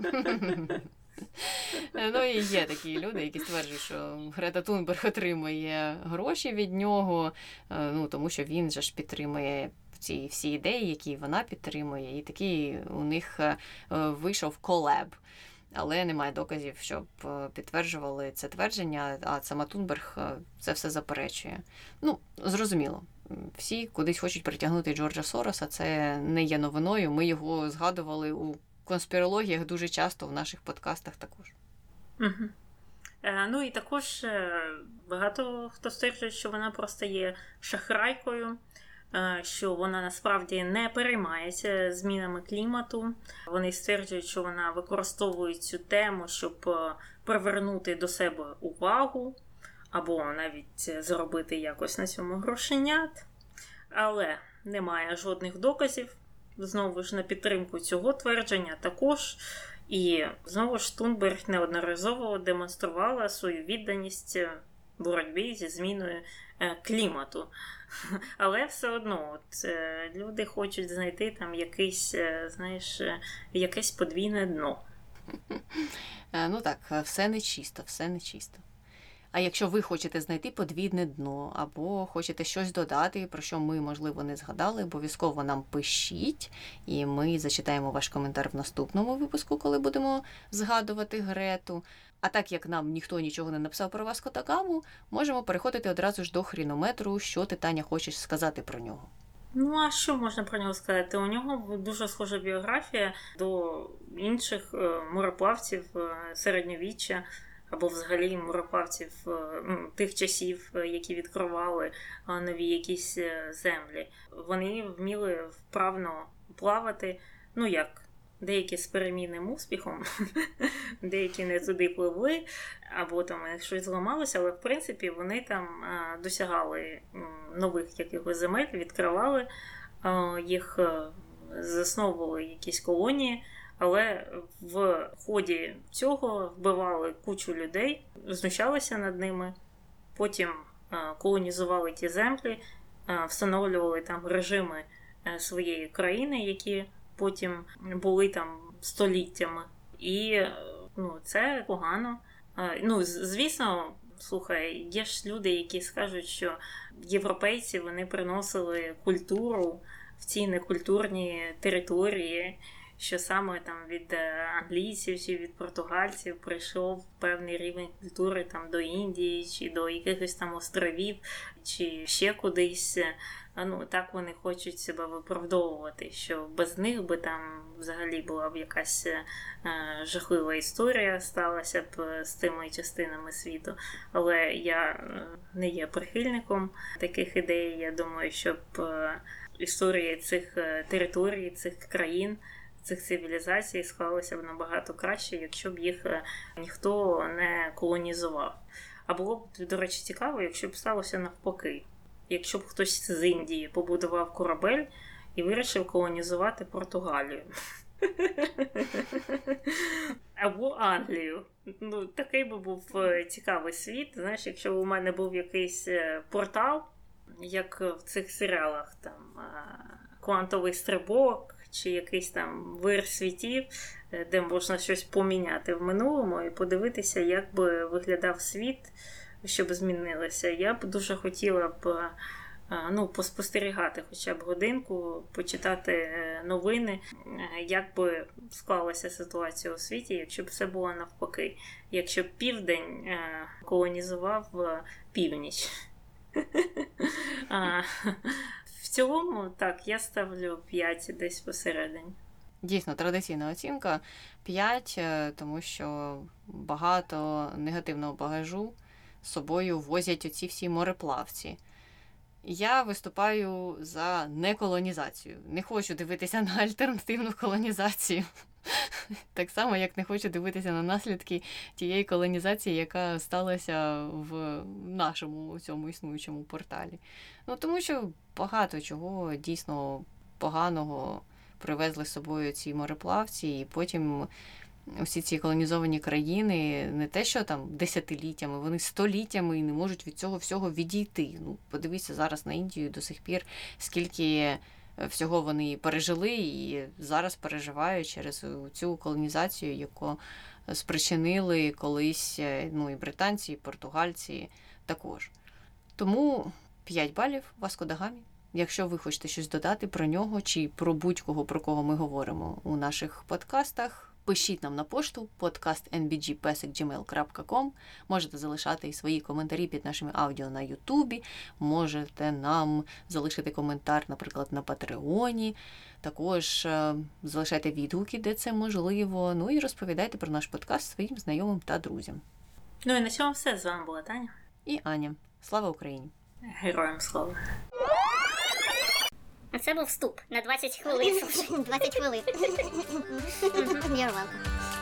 Ну і є такі люди, які стверджують, що Грета Тунберг отримує гроші від нього, е, ну тому що він же ж підтримує ці всі ідеї, які вона підтримує, і такий у них е, вийшов колеб. Але немає доказів, щоб е, підтверджували це твердження, а сама Тунберг це все заперечує. Ну, зрозуміло. Всі кудись хочуть притягнути Джорджа Сороса. Це не є новиною. Ми його згадували у конспірологіях дуже часто в наших подкастах також. Угу. Е, ну і також е, багато хто стверджує, що вона просто є шахрайкою, е, що вона насправді не переймається змінами клімату. Вони стверджують, що вона використовує цю тему, щоб е, привернути до себе увагу, або навіть зробити якось на цьому грошенят. Але немає жодних доказів знову ж на підтримку цього твердження також. І знову ж Тунберг неодноразово демонструвала свою відданість боротьбі зі зміною е, клімату. Але все одно от, е, люди хочуть знайти там якийсь, е, знаєш, якесь подвійне дно. Ну так, все нечисто, все нечисто. А якщо ви хочете знайти подвійне дно, або хочете щось додати, про що ми, можливо, не згадали, обов'язково нам пишіть, і ми зачитаємо ваш коментар в наступному випуску, коли будемо згадувати Грету. А так як нам ніхто нічого не написав про вас Котакаму, можемо переходити одразу ж до хрінометру, що ти Таня хочеш сказати про нього. Ну, а що можна про нього сказати? У нього дуже схожа біографія до інших е, мореплавців е, середньовіччя або взагалі мореплавців е, тих часів, які відкривали нові якісь землі. Вони вміли вправно плавати. Ну як, деякі з перемінним успіхом, деякі не туди пливли, або там щось зламалося, але в принципі вони там досягали нових якихось земель, відкривали їх, засновували якісь колонії. Але в ході цього вбивали кучу людей, знущалися над ними, потім е, колонізували ті землі, е, встановлювали там режими е, своєї країни, які потім були там століттями. І ну, це погано. Ну, звісно. Слухай, є ж люди, які скажуть, що європейці вони приносили культуру в ці некультурні території, що саме там від е, англійців чи від португальців прийшов певний рівень культури там до Індії, чи до якихось там островів, чи ще кудись. Ну так вони хочуть себе виправдовувати, що без них би там взагалі була б якась е, жахлива історія сталася б з тими частинами світу. Але я е, не є прихильником таких ідей. Я думаю, щоб е, історія цих е, територій, цих країн цих цивілізацій склалося б набагато краще, якщо б їх е, ніхто не колонізував. А було б, до речі, цікаво, якщо б сталося навпаки. Якщо б хтось з Індії побудував корабель і вирішив колонізувати Португалію. Або Англію. Ну, Такий би був е, цікавий світ. Знаєш, якщо б у мене був якийсь е, портал, як в цих серіалах, там Квантовий стрибок, чи якийсь там вир світів, е, де можна щось поміняти в минулому і подивитися, як би виглядав світ, щоб змінилося. Я б дуже хотіла б. Е, ну, поспостерігати хоча б годинку, почитати е, новини, як би склалася ситуація у світі, якщо б все було навпаки, якщо б південь колонізував північ. В цілому, так, я ставлю 5 десь посередині. Дійсно, традиційна оцінка 5, е, тому що багато негативного багажу собою возять оці всі мореплавці. Я виступаю за неколонізацію. Не хочу дивитися на альтернативну колонізацію. Так само, як не хочу дивитися на наслідки тієї колонізації, яка сталася в нашому цьому існуючому порталі. Ну тому що багато чого дійсно поганого привезли з собою ці мореплавці, і потім усі ці колонізовані країни не те, що там десятиліттями, вони століттями і не можуть від цього всього відійти. Ну, подивіться зараз на Індію до сих пір, скільки е, всього вони пережили і зараз переживають через цю колонізацію, яку спричинили колись е, ну, і британці, і португальці також. Тому 5 балів Васко да Гамі. Якщо ви хочете щось додати про нього чи про будь-кого, про кого ми говоримо у наших подкастах, пишіть нам на пошту podcastnbgpesic.gmail.com Можете залишати і свої коментарі під нашими аудіо на Ютубі, можете нам залишити коментар, наприклад, на Патреоні. Також е, залишайте відгуки, де це можливо. Ну і розповідайте про наш подкаст своїм знайомим та друзям. Ну і на цьому все. З вами була Таня. І Аня. Слава Україні! Героям слава! А це був вступ на 20 хвилин. 20 хвилин. You're welcome.